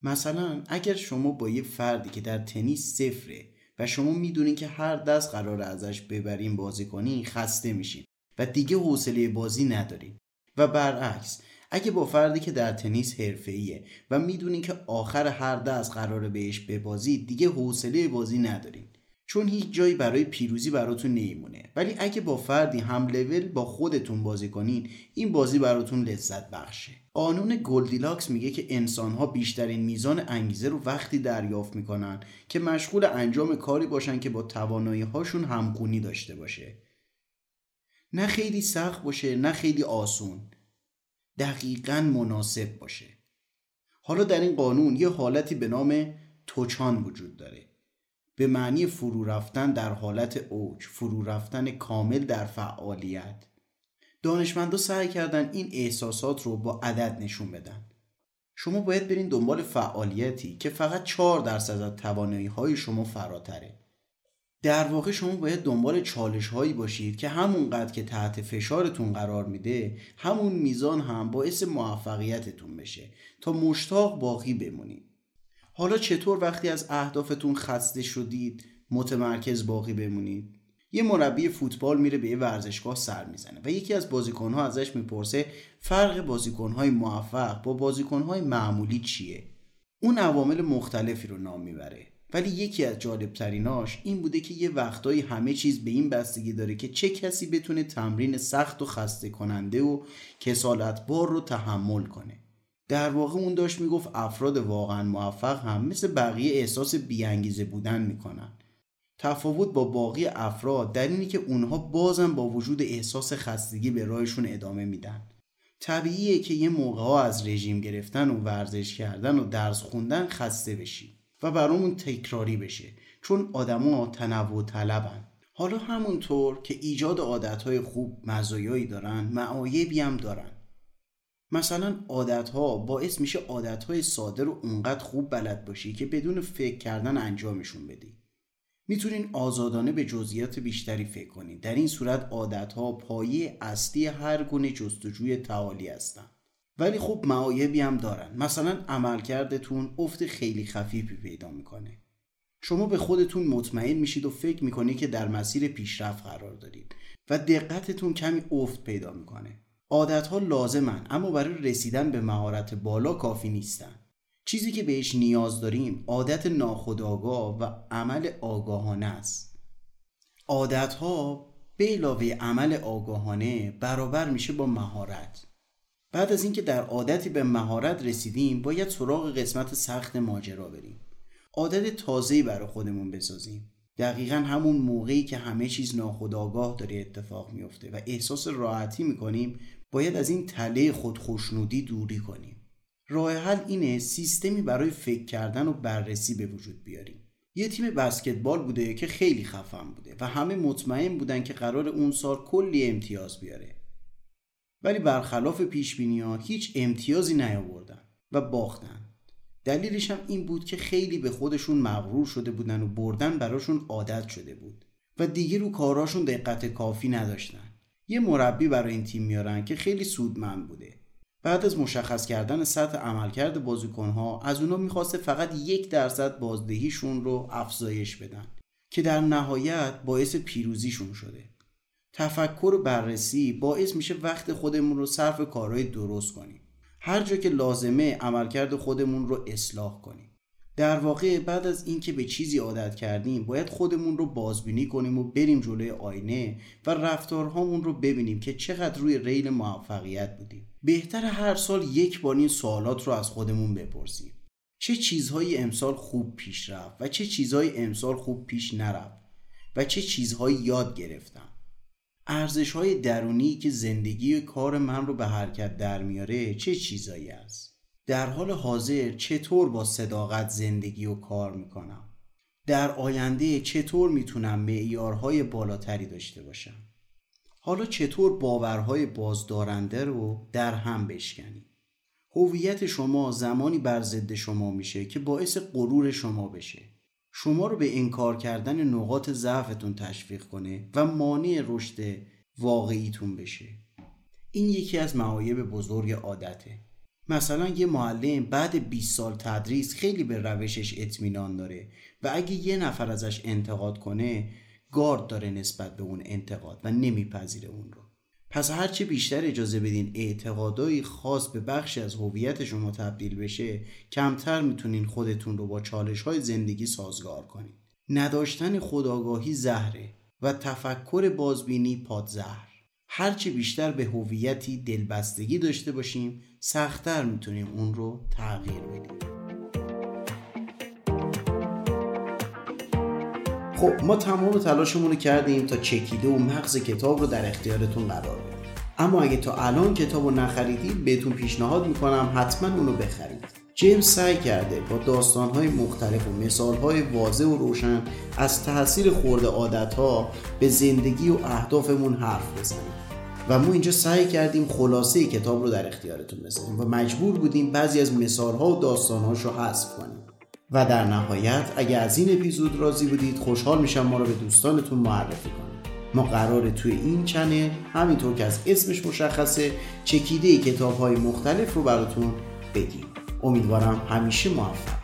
مثلا اگر شما با یه فردی که در تنیس صفره و شما می‌دونین که هر دست قرار ازش ببرین بازی کنین خسته میشین. و دیگه حوصله بازی ندارین. و برعکس اگه با فردی که در تنیس حرفه‌ایه و می‌دونین که آخر هر دست قراره بهش ببازید دیگه حوصله بازی ندارین. چون هیچ جایی برای پیروزی براتون نمیمونه. ولی اگه با فردی هم لول با خودتون بازی کنین این بازی براتون لذت بخشه. قانون گلدیلاکس میگه که انسانها بیشترین میزان انگیزه رو وقتی دریافت می‌کنن که مشغول انجام کاری باشن که با توانایی هاشون همخونی داشته باشه. نه خیلی سخت باشه نه خیلی آسون. دقیقا مناسب باشه. حالا در این قانون یه حالتی به نام توچان وجود داره. به معنی فرو رفتن در حالت اوج فرو رفتن کامل در فعالیت. دانشمندا سعی کردن این احساسات رو با عدد نشون بدن. شما باید برین دنبال فعالیتی که فقط 4 درصد از توانایی های شما فراتره. در واقع شما باید دنبال چالش هایی باشید که همونقدر که تحت فشارتون قرار میده همون میزان هم باعث موفقیتتون بشه تا مشتاق باقی بمونید. حالا چطور وقتی از اهدافتون خسته شدید متمرکز باقی بمونید؟ یه مربی فوتبال میره به یه ورزشگاه سر می‌زنه و یکی از بازیکنها ازش می‌پرسه فرق بازیکنهای موفق با بازیکنهای معمولی چیه؟ اون عوامل مختلفی رو نام می‌بره. ولی یکی از جالبتریناش این بوده که یه وقتایی همه چیز به این بستگی داره که چه کسی بتونه تمرین سخت و خسته کننده و کسالتبار رو تحمل کنه. در واقع اون داشت می‌گفت افراد واقعا موفق هم مثل بقیه احساس بیانگیزه بودن می‌کنن. تفاوت با باقی افراد در اینه که اونها بازم با وجود احساس خستگی به راهشون ادامه میدن. طبیعیه که یه موقع ها از رژیم گرفتن و ورزش کردن و درس خوندن خسته بشی و برامون تکراری بشه چون آدما تنوع طلبن. حالا همونطور که ایجاد عادتهای خوب مزایایی دارن معایبی هم دارن. مثلا عادت ها باعث میشه عادت های ساده رو اونقدر خوب بلد باشی که بدون فکر کردن انجامشون بدی. می‌تونین آزادانه به جزئیات بیشتری فکر کنید در این صورت عادت ها پایه اصلی هر گونه جستجوی تعالی هستن ولی خب معایبی هم دارن. مثلا عملکردتون افت خیلی خفیفی پیدا می‌کنه. شما به خودتون مطمئن میشید و فکر می‌کنید که در مسیر پیشرفت قرار دارید و دقتتون کمی افت پیدا می‌کنه. عادت ها لازمن اما برای رسیدن به مهارت بالا کافی نیستن. چیزی که بهش نیاز داریم عادت ناخودآگاه و عمل آگاهانه است. عادت ها به علاوه عمل آگاهانه برابر میشه با مهارت. بعد از اینکه در عادتی به مهارت رسیدیم باید سراغ قسمت سخت ماجرا بریم. عادت تازه‌ای برای خودمون بسازیم. دقیقا همون موقعی که همه چیز ناخودآگاه داره اتفاق میفته و احساس راحتی می‌کنیم باید از این تله خودخوشنودی دوری کنیم. راه حل اینه سیستمی برای فکر کردن و بررسی به وجود بیاریم. یه تیم بسکتبال بوده که خیلی خفن بوده و همه مطمئن بودن که قرار اون سال کلی امتیاز بیاره. ولی برخلاف پیش ها هیچ امتیازی نیاوردن و باختن. دلیلش هم این بود که خیلی به خودشون مغرور شده بودن و بردن براشون عادت شده بود و دیگه رو کاراشون دقت کافی نداشتن. یه مربی برای این تیم میارن که خیلی سودمند بوده. بعد از مشخص کردن سطح عملکرد بازیکنها از اونا می‌خواسته فقط یک درصد بازدهیشون رو افزایش بدن که در نهایت باعث پیروزیشون شده. تفکر و بررسی باعث میشه وقت خودمون رو صرف کارهای درست کنیم. هر جا که لازمه عملکرد خودمون رو اصلاح کنیم. در واقع بعد از اینکه به چیزی عادت کردیم باید خودمون رو بازبینی کنیم و بریم جلوی آینه و رفتارهامون رو ببینیم که چقدر روی ریل موفقیت بودیم. بهتر هر سال یک بار این سوالات رو از خودمون بپرسیم. چه چیزهایی امسال خوب پیش رفت و چه چیزهایی امسال خوب پیش نرفت و چه چیزهایی یاد گرفتم؟ ارزش های درونی که زندگی و کار من رو به حرکت در میاره چه چیزایی است؟ در حال حاضر چطور با صداقت زندگی و کار می‌کنم؟ در آینده چطور می‌تونم معیارهای بالاتری داشته باشم؟ حالا چطور باورهای بازدارنده رو در هم بشکنیم؟ هویت شما زمانی بر ضد شما میشه که باعث غرور شما بشه. شما رو به انکار کردن نقاط ضعفتون تشویق کنه و مانع رشد واقعیتون بشه. این یکی از معایب بزرگ عادته. مثلا یه معلم بعد 20 سال تدریس خیلی به روشش اطمینان داره و اگه یه نفر ازش انتقاد کنه گارد داره نسبت به اون انتقاد و نمیپذیره اون رو. پس هرچه بیشتر اجازه بدین اعتقادایی خاص به بخشی از هویت شما تبدیل بشه کمتر می‌تونین خودتون رو با چالش های زندگی سازگار کنید نداشتن خداگاهی زهره و تفکر بازبینی پادزهر هرچه بیشتر به هویتی دلبستگی داشته باشیم سختتر می‌تونیم اون رو تغییر بدیم. خب ما تمام تلاشمون رو کردیم تا چکیده و مغز کتاب رو در اختیارتون قرار بدیم. اما اگه تا الان کتاب رو نخریدید بهتون پیشنهاد می‌کنم حتما اونو بخرید. جیمز سعی کرده با داستانهای مختلف و مثالهای واضح و روشن از تاثیر خورده عادتها به زندگی و اهدافمون حرف بزنیم و ما اینجا سعی کردیم خلاصه کتاب رو در اختیارتون بذاریم و مجبور بودیم بعضی از مثالها و داستانهاش رو حذف کنیم. و در نهایت اگر از این اپیزود راضی بودید خوشحال میشم ما رو به دوستانتون معرفی کنید. ما قراره توی این چنل همینطور که از اسمش مشخصه چکیده کتاب های مختلف رو براتون بگیم. امیدوارم همیشه موفق